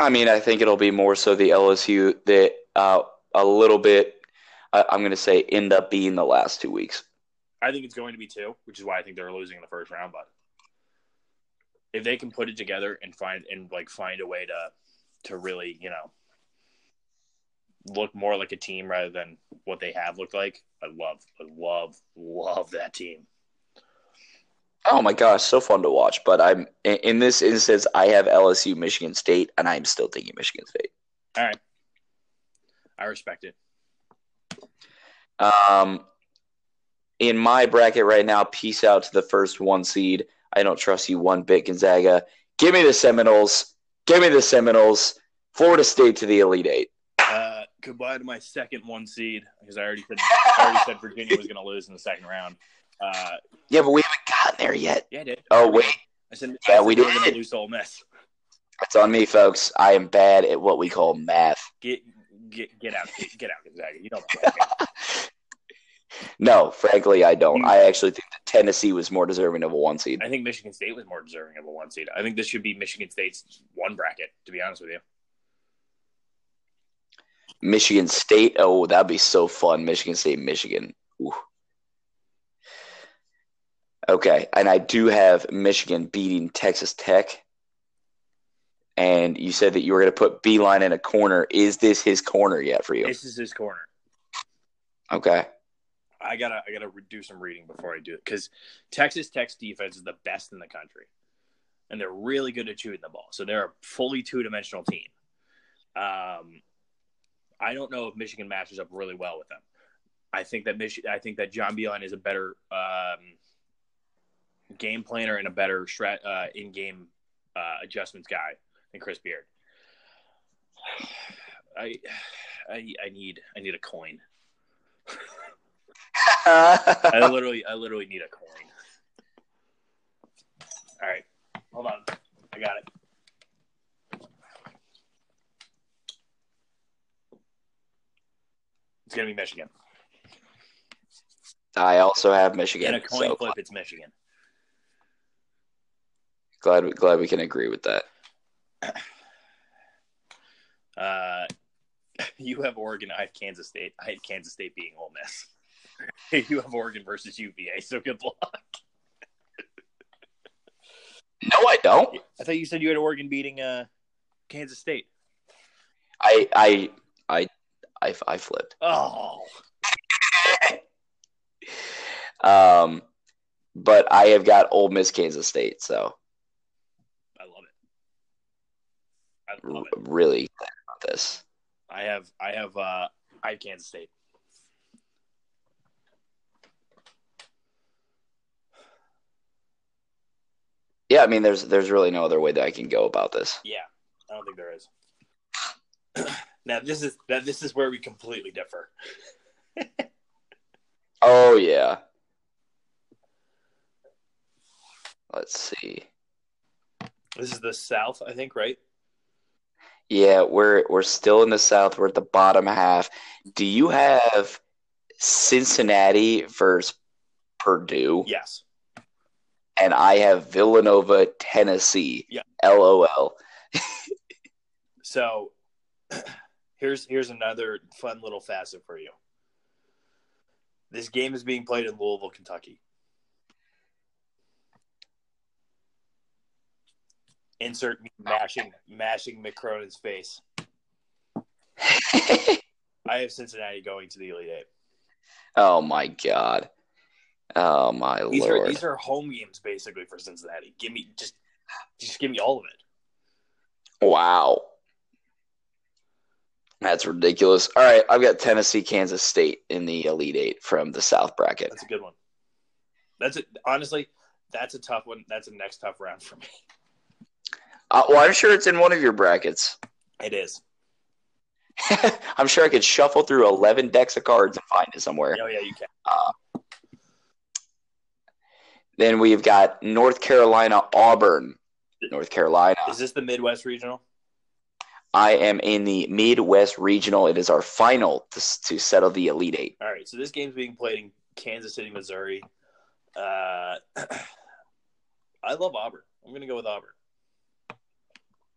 Speaker 1: I mean, I think it'll be more so the LSU that uh, a little bit. I, I'm going to say end up being the last two weeks.
Speaker 2: I think it's going to be two, which is why I think they're losing in the first round. But if they can put it together and find and like find a way to to really, you know, look more like a team rather than what they have looked like, I love, I love, love that team.
Speaker 1: Oh my gosh, so fun to watch. But I'm in, this instance, I have LSU, Michigan State, and I'm still thinking Michigan State.
Speaker 2: All right, I respect it.
Speaker 1: Um, in my bracket right now, peace out to the first one seed. I don't trust you one bit, Gonzaga. Give me the Seminoles. Give me the Seminoles. Florida State to the Elite Eight.
Speaker 2: Uh, goodbye to my second one seed because I already said I already said Virginia was going to lose in the second round. Uh,
Speaker 1: Yeah, but we haven't there yet.
Speaker 2: yeah, I did.
Speaker 1: Oh wait,
Speaker 2: I said,
Speaker 1: Yeah,
Speaker 2: I said
Speaker 1: we
Speaker 2: they were going
Speaker 1: did.
Speaker 2: lose to Ole Miss.
Speaker 1: it's on me, folks. I am bad at what we call math.
Speaker 2: Get get get out, get, get out, Gonzaga. You don't.
Speaker 1: No, frankly, I don't. I actually think that Tennessee was more deserving of a one seed.
Speaker 2: I think Michigan State was more deserving of a one seed. I think this should be Michigan State's one bracket. To be honest with you,
Speaker 1: Michigan State. Oh, that'd be so fun. Michigan State, Michigan. Ooh. Okay, and I do have Michigan beating Texas Tech. And you said that you were going to put Beilein in a corner. Is this his corner yet for you?
Speaker 2: this is his corner.
Speaker 1: Okay.
Speaker 2: I gotta I gotta do some reading before I do it because Texas Tech's defense is the best in the country, and they're really good at shooting the ball. So they're a fully two dimensional team. Um, I don't know if Michigan matches up really well with them. I think that Michigan. I think that John Beilein is a better um, game planner and a better uh, in game uh, adjustments guy than Chris Beard. I, I I need I need a coin. I literally, I literally need a coin. All right, hold on. I got it. It's gonna be Michigan.
Speaker 1: I also have Michigan.
Speaker 2: In a coin
Speaker 1: So
Speaker 2: flip, it's Michigan.
Speaker 1: Glad, glad we can agree with that.
Speaker 2: Uh, you have Oregon. I have Kansas State. I have Kansas State being Ole Miss. you have Oregon versus UVA. So good luck.
Speaker 1: No, I don't.
Speaker 2: I thought you said you had Oregon beating uh, Kansas State.
Speaker 1: I, I, I, I, I flipped.
Speaker 2: Oh,
Speaker 1: Um, but I have got Ole Miss, Kansas State. So
Speaker 2: I love it. I love it.
Speaker 1: really excited about this.
Speaker 2: I have I have uh I have Kansas State.
Speaker 1: Yeah, I mean, there's there's really no other way that I can go about this.
Speaker 2: Yeah, I don't think there is. now this is that this is where we completely differ.
Speaker 1: Oh yeah. Let's see.
Speaker 2: This is the South, I think, right?
Speaker 1: Yeah, we're we're still in the South. We're at the bottom half. Do you have Cincinnati versus Purdue?
Speaker 2: Yes.
Speaker 1: And I have Villanova, Tennessee.
Speaker 2: Yeah.
Speaker 1: LOL.
Speaker 2: So here's here's another fun little facet for you. This game is being played in Louisville, Kentucky. Insert me oh, mashing mashing Mick Cronin's face. I have Cincinnati going to the Elite Eight.
Speaker 1: oh my god. Oh my
Speaker 2: These
Speaker 1: lord.
Speaker 2: are these are home games basically for Cincinnati. Give me just just give me all of it.
Speaker 1: Wow. That's ridiculous. All right, I've got Tennessee, Kansas State in the Elite Eight from the South bracket.
Speaker 2: That's a good one. That's it. Honestly, that's a tough one. That's a next tough round for me.
Speaker 1: Uh, well, I'm sure it's in one of your brackets.
Speaker 2: It is.
Speaker 1: I'm sure I could shuffle through 11 decks of cards and find it somewhere.
Speaker 2: Oh yeah, you can.
Speaker 1: Then we've got North Carolina, Auburn. North Carolina.
Speaker 2: Is this the Midwest Regional?
Speaker 1: I am in the Midwest Regional. It is our final to, to settle the Elite Eight.
Speaker 2: All right, so this game's being played in Kansas City, Missouri. Uh, I love Auburn. I'm going to go with Auburn.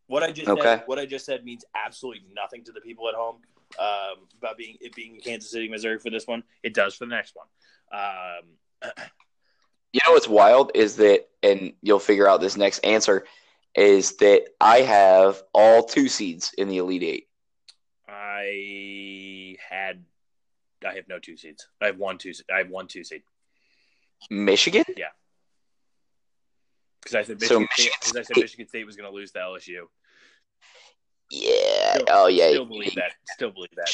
Speaker 2: What I just
Speaker 1: Okay.
Speaker 2: said, what I just said means absolutely nothing to the people at home um, about being it being Kansas City, Missouri for this one. It does for the next one. Um,
Speaker 1: You know what's wild is that, and you'll figure out this next answer, is that I have all two seeds in the Elite Eight.
Speaker 2: I had, I have no two seeds. I have one two. I have one two seed
Speaker 1: Michigan?
Speaker 2: Because I said
Speaker 1: So
Speaker 2: Michigan, State,
Speaker 1: Michigan
Speaker 2: 'cause I said Michigan State was going to lose to LSU.
Speaker 1: Yeah.
Speaker 2: Still-
Speaker 1: oh, yeah.
Speaker 2: Still believe that. Still believe that.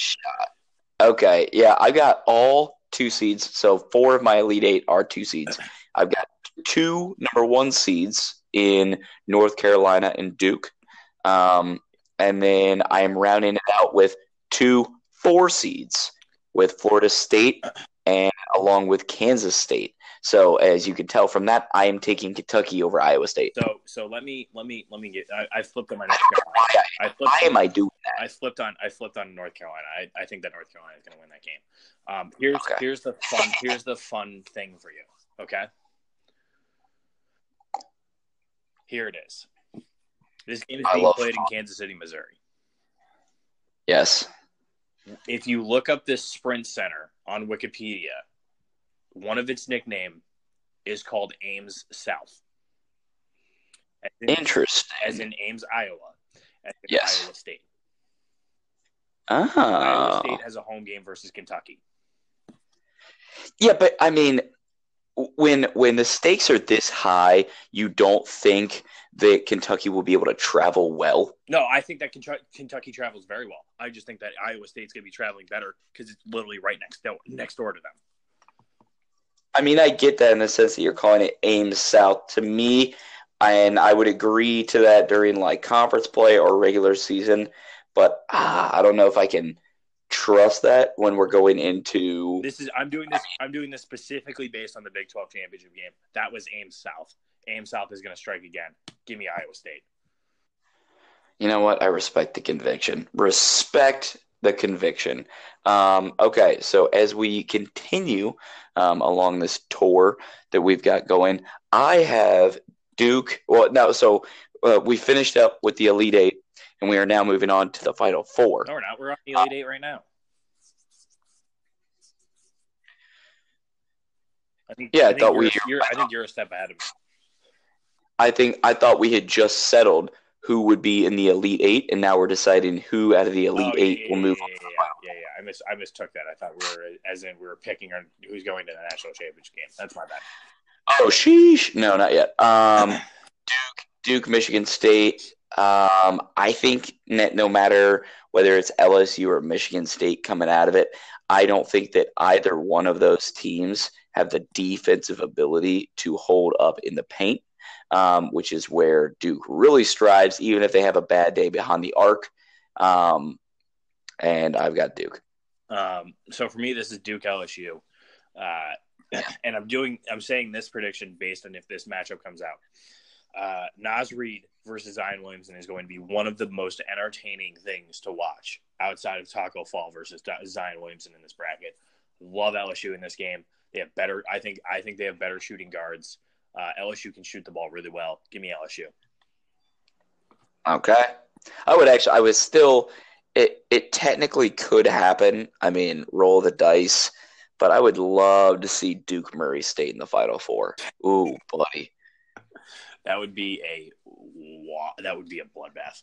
Speaker 1: Okay. Yeah, I got all two seeds. So four of my Elite Eight are two seeds. I've got two number one seeds in North Carolina and Duke. Um, and then I am rounding it out with two four seeds with Florida State and along with Kansas State. So as you can tell from that, I am taking Kentucky over Iowa State.
Speaker 2: So so let me let me let me get. I, I flipped on my North Carolina.
Speaker 1: why,
Speaker 2: I
Speaker 1: I,
Speaker 2: flipped.
Speaker 1: why am I doing that?
Speaker 2: I flipped on I flipped on North Carolina. I, I think that North Carolina is going to win that game. Um, here's
Speaker 1: Okay.
Speaker 2: here's the fun here's the fun thing for you. Okay. Here it is. This game is being played in. Kansas City, Missouri.
Speaker 1: Yes.
Speaker 2: If you look up this Sprint Center on Wikipedia, one of its nickname is called Ames South. As in,
Speaker 1: Interesting.
Speaker 2: as in Ames, Iowa. As in
Speaker 1: Yes.
Speaker 2: Iowa State.
Speaker 1: Oh.
Speaker 2: Iowa State has a home game versus Kentucky.
Speaker 1: Yeah, but I mean, when when the stakes are this high, you don't think that Kentucky will be able to travel well.
Speaker 2: No, I think that Kentucky, Kentucky travels very well. I just think that Iowa State's going to be traveling better because it's literally right next door, next door to them.
Speaker 1: I mean, I get that in the sense that you're calling it Ames South. To me, and I would agree to that during like conference play or regular season, but ah, I don't know if I can trust that when we're going into.
Speaker 2: This is I'm doing this I'm doing this specifically based on the Big 12 championship game. That was Ames South. Ames South is going to strike again. Give me Iowa State.
Speaker 1: You know what? I respect the conviction. Respect the conviction. Um, okay, so as we continue um, along this tour that we've got going, I have Duke. Well, no, so uh, we finished up with the Elite Eight, and we are now moving on to the Final Four.
Speaker 2: No, we're not. We're on the Elite Eight right now. I think,
Speaker 1: Yeah, I
Speaker 2: think
Speaker 1: thought we-
Speaker 2: I think you're a step ahead of me.
Speaker 1: I think I thought we had just settled who would be in the Elite Eight, and now we're deciding who out of the Elite
Speaker 2: Oh, yeah,
Speaker 1: Eight
Speaker 2: yeah,
Speaker 1: will move
Speaker 2: yeah,
Speaker 1: on.
Speaker 2: Yeah, yeah, yeah. I mis I mistook that. I thought we were as in we were picking on who's going to the national championship game. That's my bad.
Speaker 1: Oh, sheesh. No, not yet. Um, Duke, Duke, Michigan State. Um, I think that no matter whether it's LSU or Michigan State coming out of it, I don't think that either one of those teams have the defensive ability to hold up in the paint, um, which is where Duke really strives, even if they have a bad day behind the arc. Um, and I've got Duke.
Speaker 2: Um, so for me, this is Duke LSU, uh, and I'm doing I'm saying this prediction based on if this matchup comes out. Uh, Naz Reid versus Zion Williamson is going to be one of the most entertaining things to watch outside of Taco Fall versus Zion Williamson in this bracket. Love LSU in this game. They have better. I think. I think they have better shooting guards. Uh, LSU can shoot the ball really well. Give me LSU.
Speaker 1: Okay, I would actually. I was still it it technically could happen. I mean, roll the dice, but I would love to see Duke Murray State in the Final Four. Ooh, buddy,
Speaker 2: that would be a that would be a bloodbath.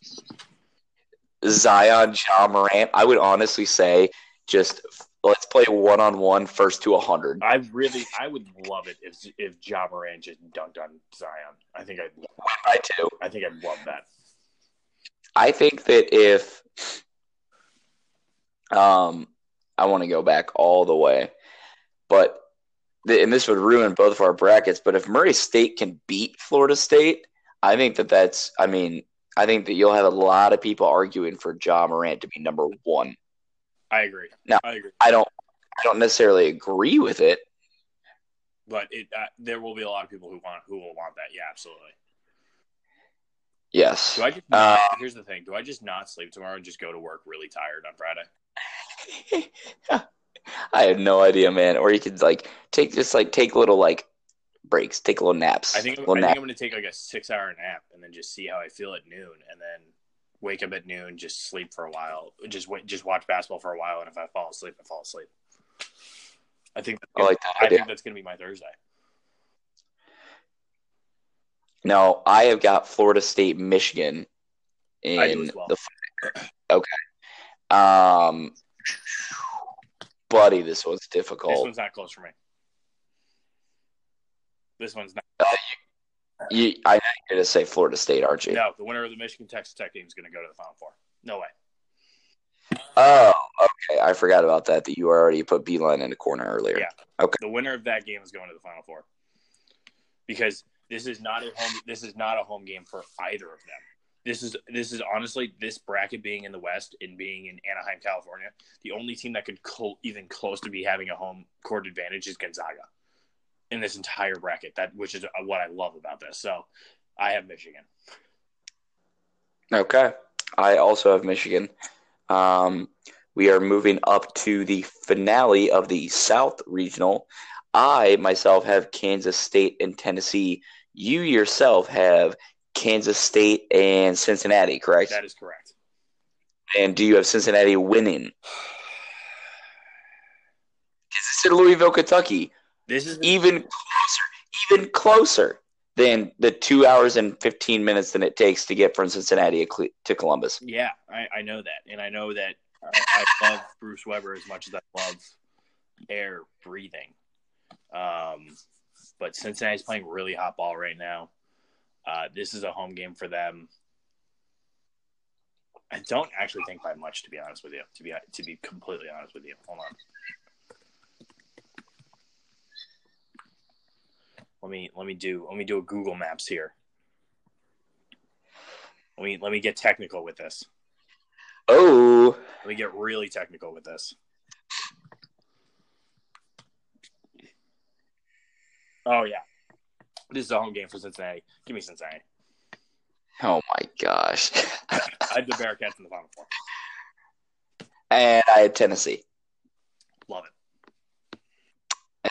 Speaker 1: Zion, Ja Morant. I would honestly say just let's play one on one first to hundred.
Speaker 2: I really, I would love it if if Ja Morant just dunked on Zion. I think I'd.
Speaker 1: I too.
Speaker 2: I think I'd love that.
Speaker 1: I think that if um, I want to go back all the way, but and this would ruin both of our brackets. But if Murray State can beat Florida State, I think that that's. I mean, I think that you'll have a lot of people arguing for Ja Morant to be number one.
Speaker 2: I agree.
Speaker 1: Now,
Speaker 2: I agree.
Speaker 1: I don't. I don't necessarily agree with it,
Speaker 2: but it uh, there will be a lot of people who want who will want that. Yeah, absolutely.
Speaker 1: Yes.
Speaker 2: Do I just uh, here's the thing: Do I just not sleep tomorrow and just go to work really tired on Friday?
Speaker 1: I have no idea, man. Or you could like take just like take little like breaks, take little naps.
Speaker 2: I think, I
Speaker 1: think
Speaker 2: I'm going to take like a six hour nap and then just see how I feel at noon, and then wake up at noon, just sleep for a while, just wait, just watch basketball for a while, and if I fall asleep, I fall asleep. I think
Speaker 1: I like that.
Speaker 2: I think that's going to be my Thursday.
Speaker 1: No, I have got Florida State, Michigan in well. the okay. Um, buddy, this one's difficult. This
Speaker 2: one's not close for me. This one's not.
Speaker 1: Uh, you, you, I know you're going to say Florida State, aren't you?
Speaker 2: No, the winner of the Michigan Texas Tech game is going to go to the Final Four. No way.
Speaker 1: Oh, okay. I forgot about that. That you already put Beilein in the corner earlier.
Speaker 2: Yeah.
Speaker 1: Okay.
Speaker 2: The winner of that game is going to the Final Four because this is not a home. This is not a home game for either of them. This is this is honestly this bracket being in the West and being in Anaheim, California. The only team that could co- even close to be having a home court advantage is Gonzaga in this entire bracket. That which is what I love about this. So I have Michigan.
Speaker 1: Okay, I also have Michigan. Um, we are moving up to the finale of the South Regional. I myself have Kansas State and Tennessee. You yourself have Kansas State and Cincinnati, correct?
Speaker 2: That is correct.
Speaker 1: And do you have Cincinnati winning? Is this in Louisville, Kentucky?
Speaker 2: This is
Speaker 1: even closer, even closer than the two hours and fifteen minutes that it takes to get from Cincinnati to Columbus.
Speaker 2: Yeah, I, I know that, and I know that I, I love Bruce Weber as much as I love air breathing. Um, but Cincinnati's playing really hot ball right now. Uh, this is a home game for them. I don't actually think by much, to be honest with you. To be to be completely honest with you, hold on. Let me let me do let me do a Google Maps here. Let me let me get technical with this.
Speaker 1: Oh,
Speaker 2: let me get really technical with this. Oh yeah, this is a home game for Cincinnati. Give me Cincinnati.
Speaker 1: Oh my gosh!
Speaker 2: I had the Bearcats in the final four,
Speaker 1: and I had Tennessee.
Speaker 2: Love it.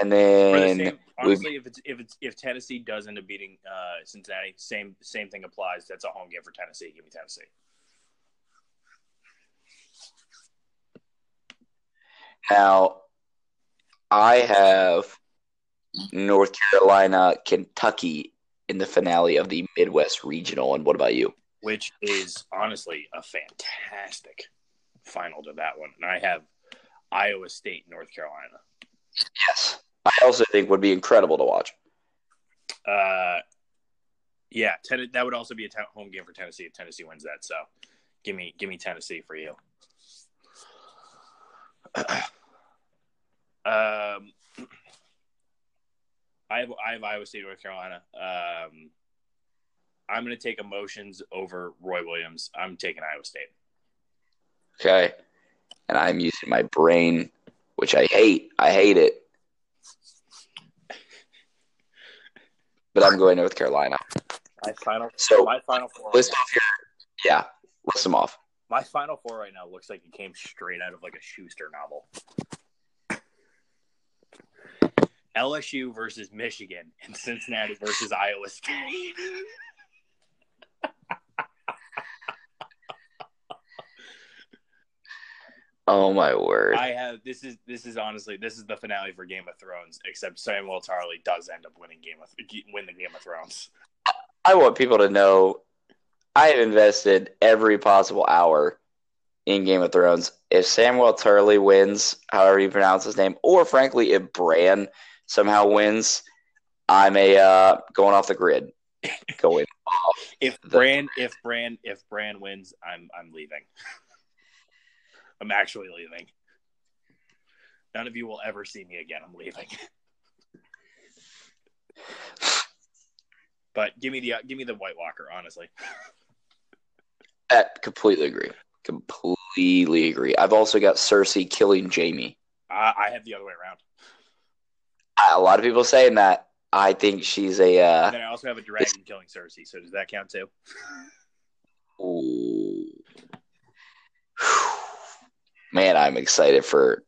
Speaker 1: And then the
Speaker 2: honestly, if it's if it's if Tennessee does end up beating uh, Cincinnati, same same thing applies. That's a home game for Tennessee. Give me Tennessee.
Speaker 1: Now, I have North Carolina, Kentucky in the finale of the Midwest Regional. And what about you?
Speaker 2: Which is honestly a fantastic final to that one. And I have Iowa State, North Carolina.
Speaker 1: Yes. I also think would be incredible to watch.
Speaker 2: Uh, yeah, ten- that would also be a home game for Tennessee if Tennessee wins that. So, give me give me Tennessee for you. um, I have I have Iowa State, North Carolina. Um, I'm going to take emotions over Roy Williams. I'm taking Iowa State.
Speaker 1: Okay. And I'm using my brain, which I hate. I hate it. But I'm going North Carolina.
Speaker 2: My final,
Speaker 1: So,
Speaker 2: my final four.
Speaker 1: List off your yeah, list them off.
Speaker 2: My final four right now looks like it came straight out of like a Schuster novel. LSU versus Michigan and Cincinnati versus Iowa State.
Speaker 1: Oh my word.
Speaker 2: I have this is this is honestly this is the finale for Game of Thrones, except Samuel Tarly does end up winning Game of win the Game of Thrones.
Speaker 1: I want people to know I have invested every possible hour in Game of Thrones. If Samuel Turley wins, however you pronounce his name, or frankly, if Bran somehow wins, I'm a uh, going off the grid. Going off.
Speaker 2: If
Speaker 1: The-
Speaker 2: Bran if Bran if Bran wins, I'm I'm leaving. I'm actually leaving. None of you will ever see me again. I'm leaving. but give me the give me the White Walker, honestly.
Speaker 1: I completely agree. Completely agree. I've also got Cersei killing Jaime.
Speaker 2: I, I have the other way around.
Speaker 1: A lot of people saying that. I think she's a. Uh,
Speaker 2: And then I also have a dragon killing Cersei. So does that count too?
Speaker 1: ooh. Man, I'm excited for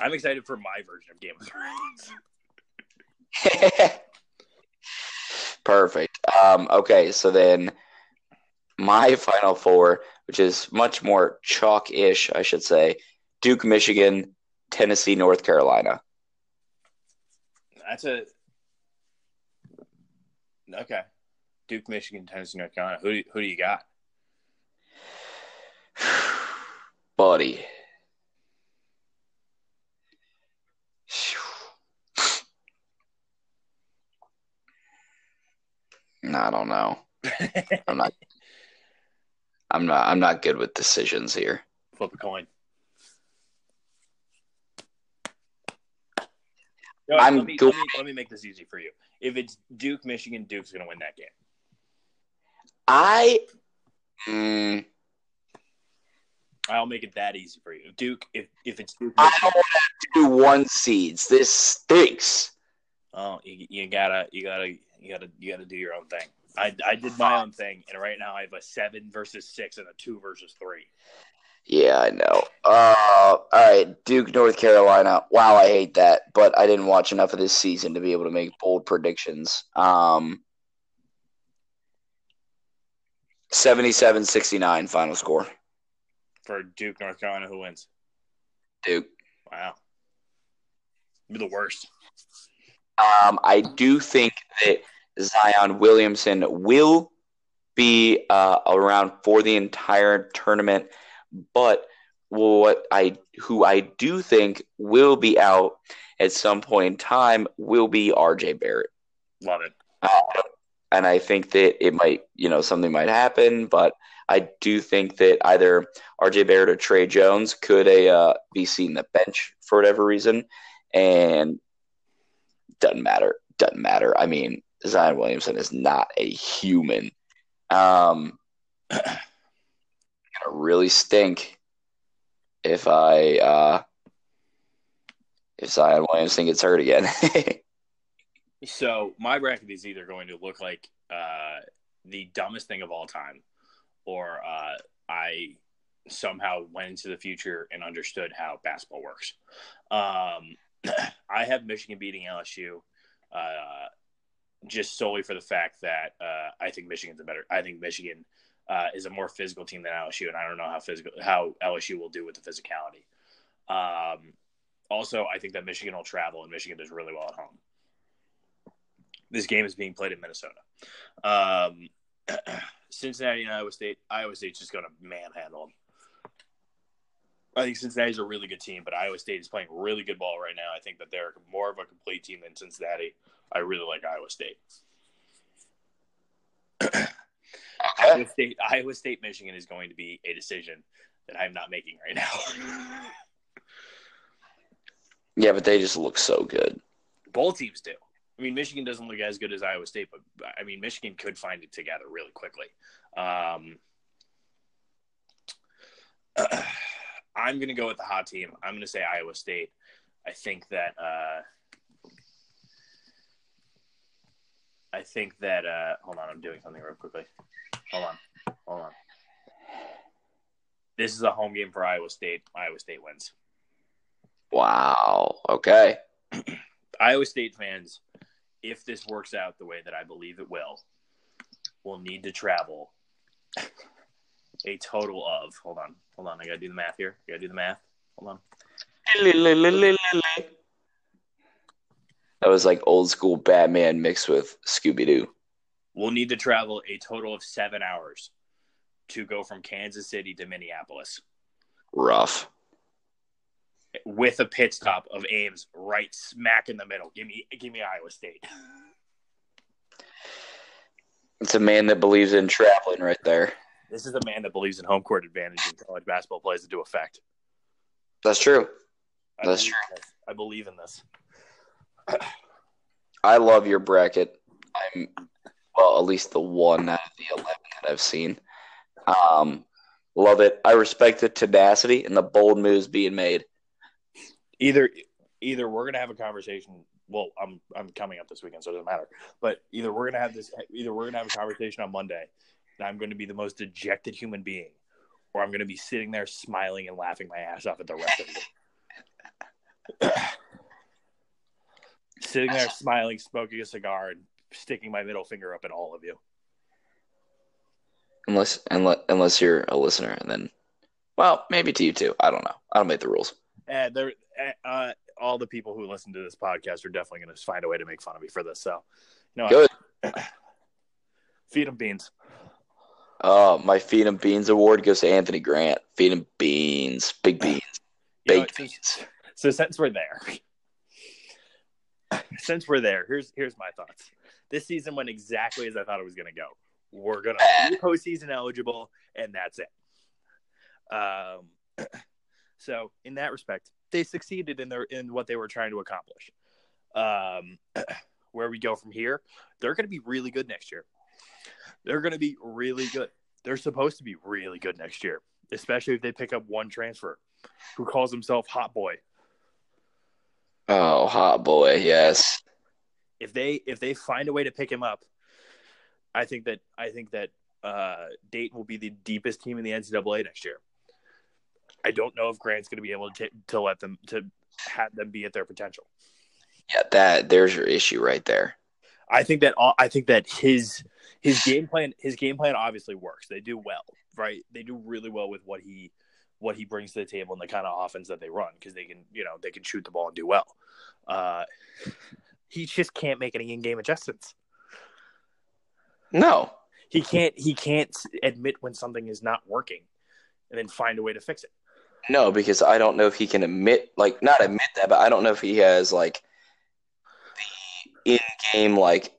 Speaker 2: I'm excited for my version of Game of Thrones.
Speaker 1: Perfect. Um, okay, so then my final four, which is much more chalk-ish, I should say: Duke, Michigan, Tennessee, North Carolina.
Speaker 2: That's a okay. Duke, Michigan, Tennessee, North Carolina. Who do, who do you got?
Speaker 1: Buddy. I don't know. I'm not. I'm not. I'm not good with decisions here.
Speaker 2: Flip a coin. No,
Speaker 1: I'm
Speaker 2: let, me,
Speaker 1: go-
Speaker 2: let, me, let me make this easy for you. If it's Duke, Michigan, Duke's going to win that game.
Speaker 1: I. Mm,
Speaker 2: I'll make it that easy for you. Duke, if if it's Duke,
Speaker 1: I don't want to do one seeds. This stinks.
Speaker 2: oh, you, you gotta, you gotta, you gotta, you gotta do your own thing. I, I did my own thing, and right now I have a seven versus six and a two versus three.
Speaker 1: Yeah, I know. Uh, all right, Duke, North Carolina. Wow, I hate that, but I didn't watch enough of this season to be able to make bold predictions. Um, 77-69 final score.
Speaker 2: For Duke, North Carolina, who wins?
Speaker 1: Duke.
Speaker 2: Wow, You're the worst.
Speaker 1: Um, I do think that Zion Williamson will be uh, around for the entire tournament, but what I who I do think will be out at some point in time will be RJ Barrett.
Speaker 2: Love it.
Speaker 1: Uh, and I think that it might, you know, something might happen, but I do think that either RJ Barrett or Tre Jones could uh, be seen the bench for whatever reason, and doesn't matter. Doesn't matter. I mean, Zion Williamson is not a human. Um, gonna really stink if I uh, if Zion Williamson gets hurt again.
Speaker 2: So my bracket is either going to look like uh, the dumbest thing of all time, or uh, I somehow went into the future and understood how basketball works. Um, I have Michigan beating LSU, uh, just solely for the fact that uh, I think Michigan's a better. I think Michigan uh, is a more physical team than LSU, and I don't know how physical how LSU will do with the physicality. Um, also, I think that Michigan will travel, and Michigan does really well at home this game is being played in Minnesota. Um, Cincinnati and Iowa State. Iowa State's just going to manhandle them. I think Cincinnati's a really good team, but Iowa State is playing really good ball right now. I think that they're more of a complete team than Cincinnati. I really like Iowa State. Iowa State, Iowa State, Michigan is going to be a decision that I'm not making right now.
Speaker 1: Yeah, but they just look so good.
Speaker 2: Both teams do. I mean, Michigan doesn't look as good as Iowa State, but I mean, Michigan could find it together really quickly. Um, I'm going to go with the hot team. I'm going to say Iowa State. I think that. Uh, I think that. Uh, hold on, I'm doing something real quickly. Hold on, hold on. This is a home game for Iowa State. Iowa State wins.
Speaker 1: Wow. Okay.
Speaker 2: Iowa State fans, if this works out the way that I believe it will, will need to travel a total of. Hold on, hold on. I gotta do the math here. I gotta do the math. Hold on.
Speaker 1: That was like old school Batman mixed with Scooby Doo.
Speaker 2: We'll need to travel a total of seven hours to go from Kansas City to Minneapolis
Speaker 1: Rough.
Speaker 2: With a pit stop of Ames right smack in the middle. Give me, give me Iowa State.
Speaker 1: It's a man that believes in traveling right there.
Speaker 2: This is a man that believes in home court advantage in college basketball plays into effect.
Speaker 1: That's true.
Speaker 2: I
Speaker 1: That's
Speaker 2: true. I believe in this.
Speaker 1: I love your bracket. I'm well, at least the one out of the eleven that I've seen. Um, love it. I respect the tenacity and the bold moves being made.
Speaker 2: Either, either we're gonna have a conversation. Well, I'm I'm coming up this weekend, so it doesn't matter. But either we're gonna have this. Either we're gonna have a conversation on Monday, and I'm gonna be the most dejected human being, or I'm gonna be sitting there smiling and laughing my ass off at the rest of you. sitting there smiling, smoking a cigar, and sticking my middle finger up at all of you.
Speaker 1: Unless unless unless you're a listener, and then, well, maybe to you too. I don't know. I don't make the rules.
Speaker 2: And there, uh, all the people who listen to this podcast are definitely going to find a way to make fun of me for this. So, you know,
Speaker 1: Good.
Speaker 2: feed them beans.
Speaker 1: Uh, my feed 'em beans award goes to Anthony Grant. Feed 'em beans, big beans,
Speaker 2: You know,
Speaker 1: baked beans.
Speaker 2: So since we're there, since we're there, here's here's my thoughts. This season went exactly as I thought it was going to go. We're going to be postseason eligible, and that's it. Um, so in that respect, they succeeded in their in what they were trying to accomplish. Um, where we go from here, they're going to be really good next year. They're going to be really good. They're supposed to be really good next year, especially if they pick up one transfer who calls himself Hot Boy.
Speaker 1: Oh, hot boy, yes.
Speaker 2: if they if they find a way to pick him up, I think that I think that uh, Dayton will be the deepest team in the NCAA next year. I don't know if Grant's going to be able to ta- to let them to have them be at their potential.
Speaker 1: Yeah, that there's your issue right there.
Speaker 2: I think that all, I think that his his game plan his game plan obviously works. They do well, right? They do really well with what he what he brings to the table and the kind of offense that they run because they can you know they can shoot the ball and do well. Uh, he just can't make any in game adjustments.
Speaker 1: No,
Speaker 2: he can't he can't admit when something is not working and then find a way to fix it
Speaker 1: no, because I don't know if he can admit, like, not admit that, but I don't know if he has like the in-game like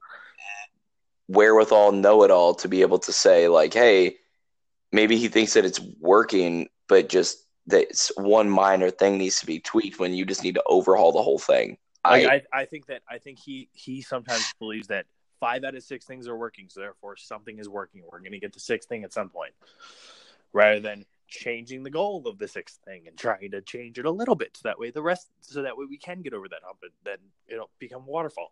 Speaker 1: wherewithal, know-it-all to be able to say like, hey, maybe he thinks that it's working, but just that one minor thing needs to be tweaked when you just need to overhaul the whole thing.
Speaker 2: like,
Speaker 1: I,
Speaker 2: I, I think that i think he he sometimes believes that five out of six things are working so therefore something is working we're going to get the sixth thing at some point rather than changing the goal of the sixth thing and trying to change it a little bit so that way the rest so that way we can get over that hump and then it'll become waterfall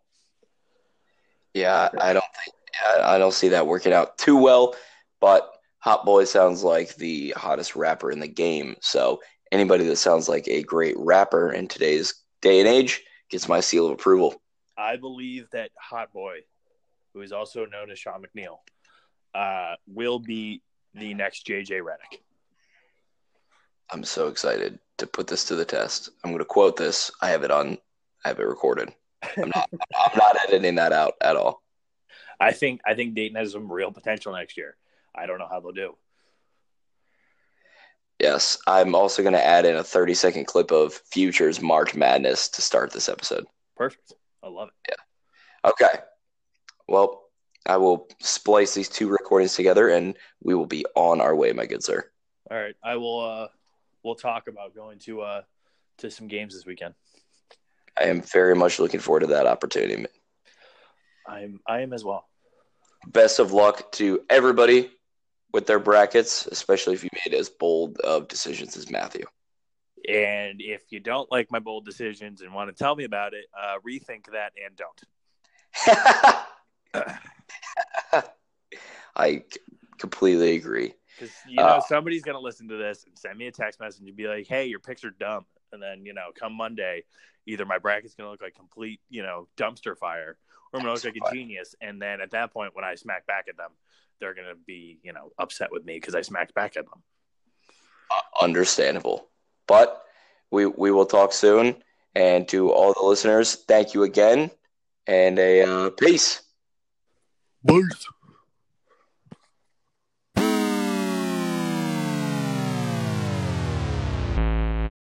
Speaker 1: yeah, I don't think I don't see that working out too well. But Hot Boy sounds like the hottest rapper in the game. So anybody that sounds like a great rapper in today's day and age gets my seal of approval.
Speaker 2: I believe that Hot Boy, who is also known as Sean McNeil, uh, will be the next JJ Redick.
Speaker 1: I'm so excited to put this to the test. I'm going to quote this. I have it on. I have it recorded. I'm not. I'm not editing that out at all.
Speaker 2: I think I think Dayton has some real potential next year. I don't know how they'll do.
Speaker 1: Yes, I'm also going to add in a 30 second clip of Future's March Madness to start this episode.
Speaker 2: Perfect. I love it. Yeah.
Speaker 1: Okay. Well, I will splice these two recordings together and we will be on our way, my good sir.
Speaker 2: All right. I will uh we'll talk about going to uh to some games this weekend.
Speaker 1: I am very much looking forward to that opportunity.
Speaker 2: I'm I am as well.
Speaker 1: Best of luck to everybody with their brackets, especially if you made as bold of decisions as Matthew.
Speaker 2: And if you don't like my bold decisions and want to tell me about it, uh, rethink that and don't.
Speaker 1: I completely agree.
Speaker 2: Because you know
Speaker 1: Uh,
Speaker 2: somebody's gonna listen to this and send me a text message and be like, "Hey, your picks are dumb," and then you know, come Monday, either my bracket's gonna look like complete, you know, dumpster fire, or I'm gonna look like
Speaker 1: Dumpster
Speaker 2: a genius. And then at that point, when I smack back at them, they're gonna be, you know, upset with me because I smacked back at them.
Speaker 1: Understandable. But we we will talk soon. And to all the listeners, thank you again. And a uh, peace.
Speaker 2: Peace.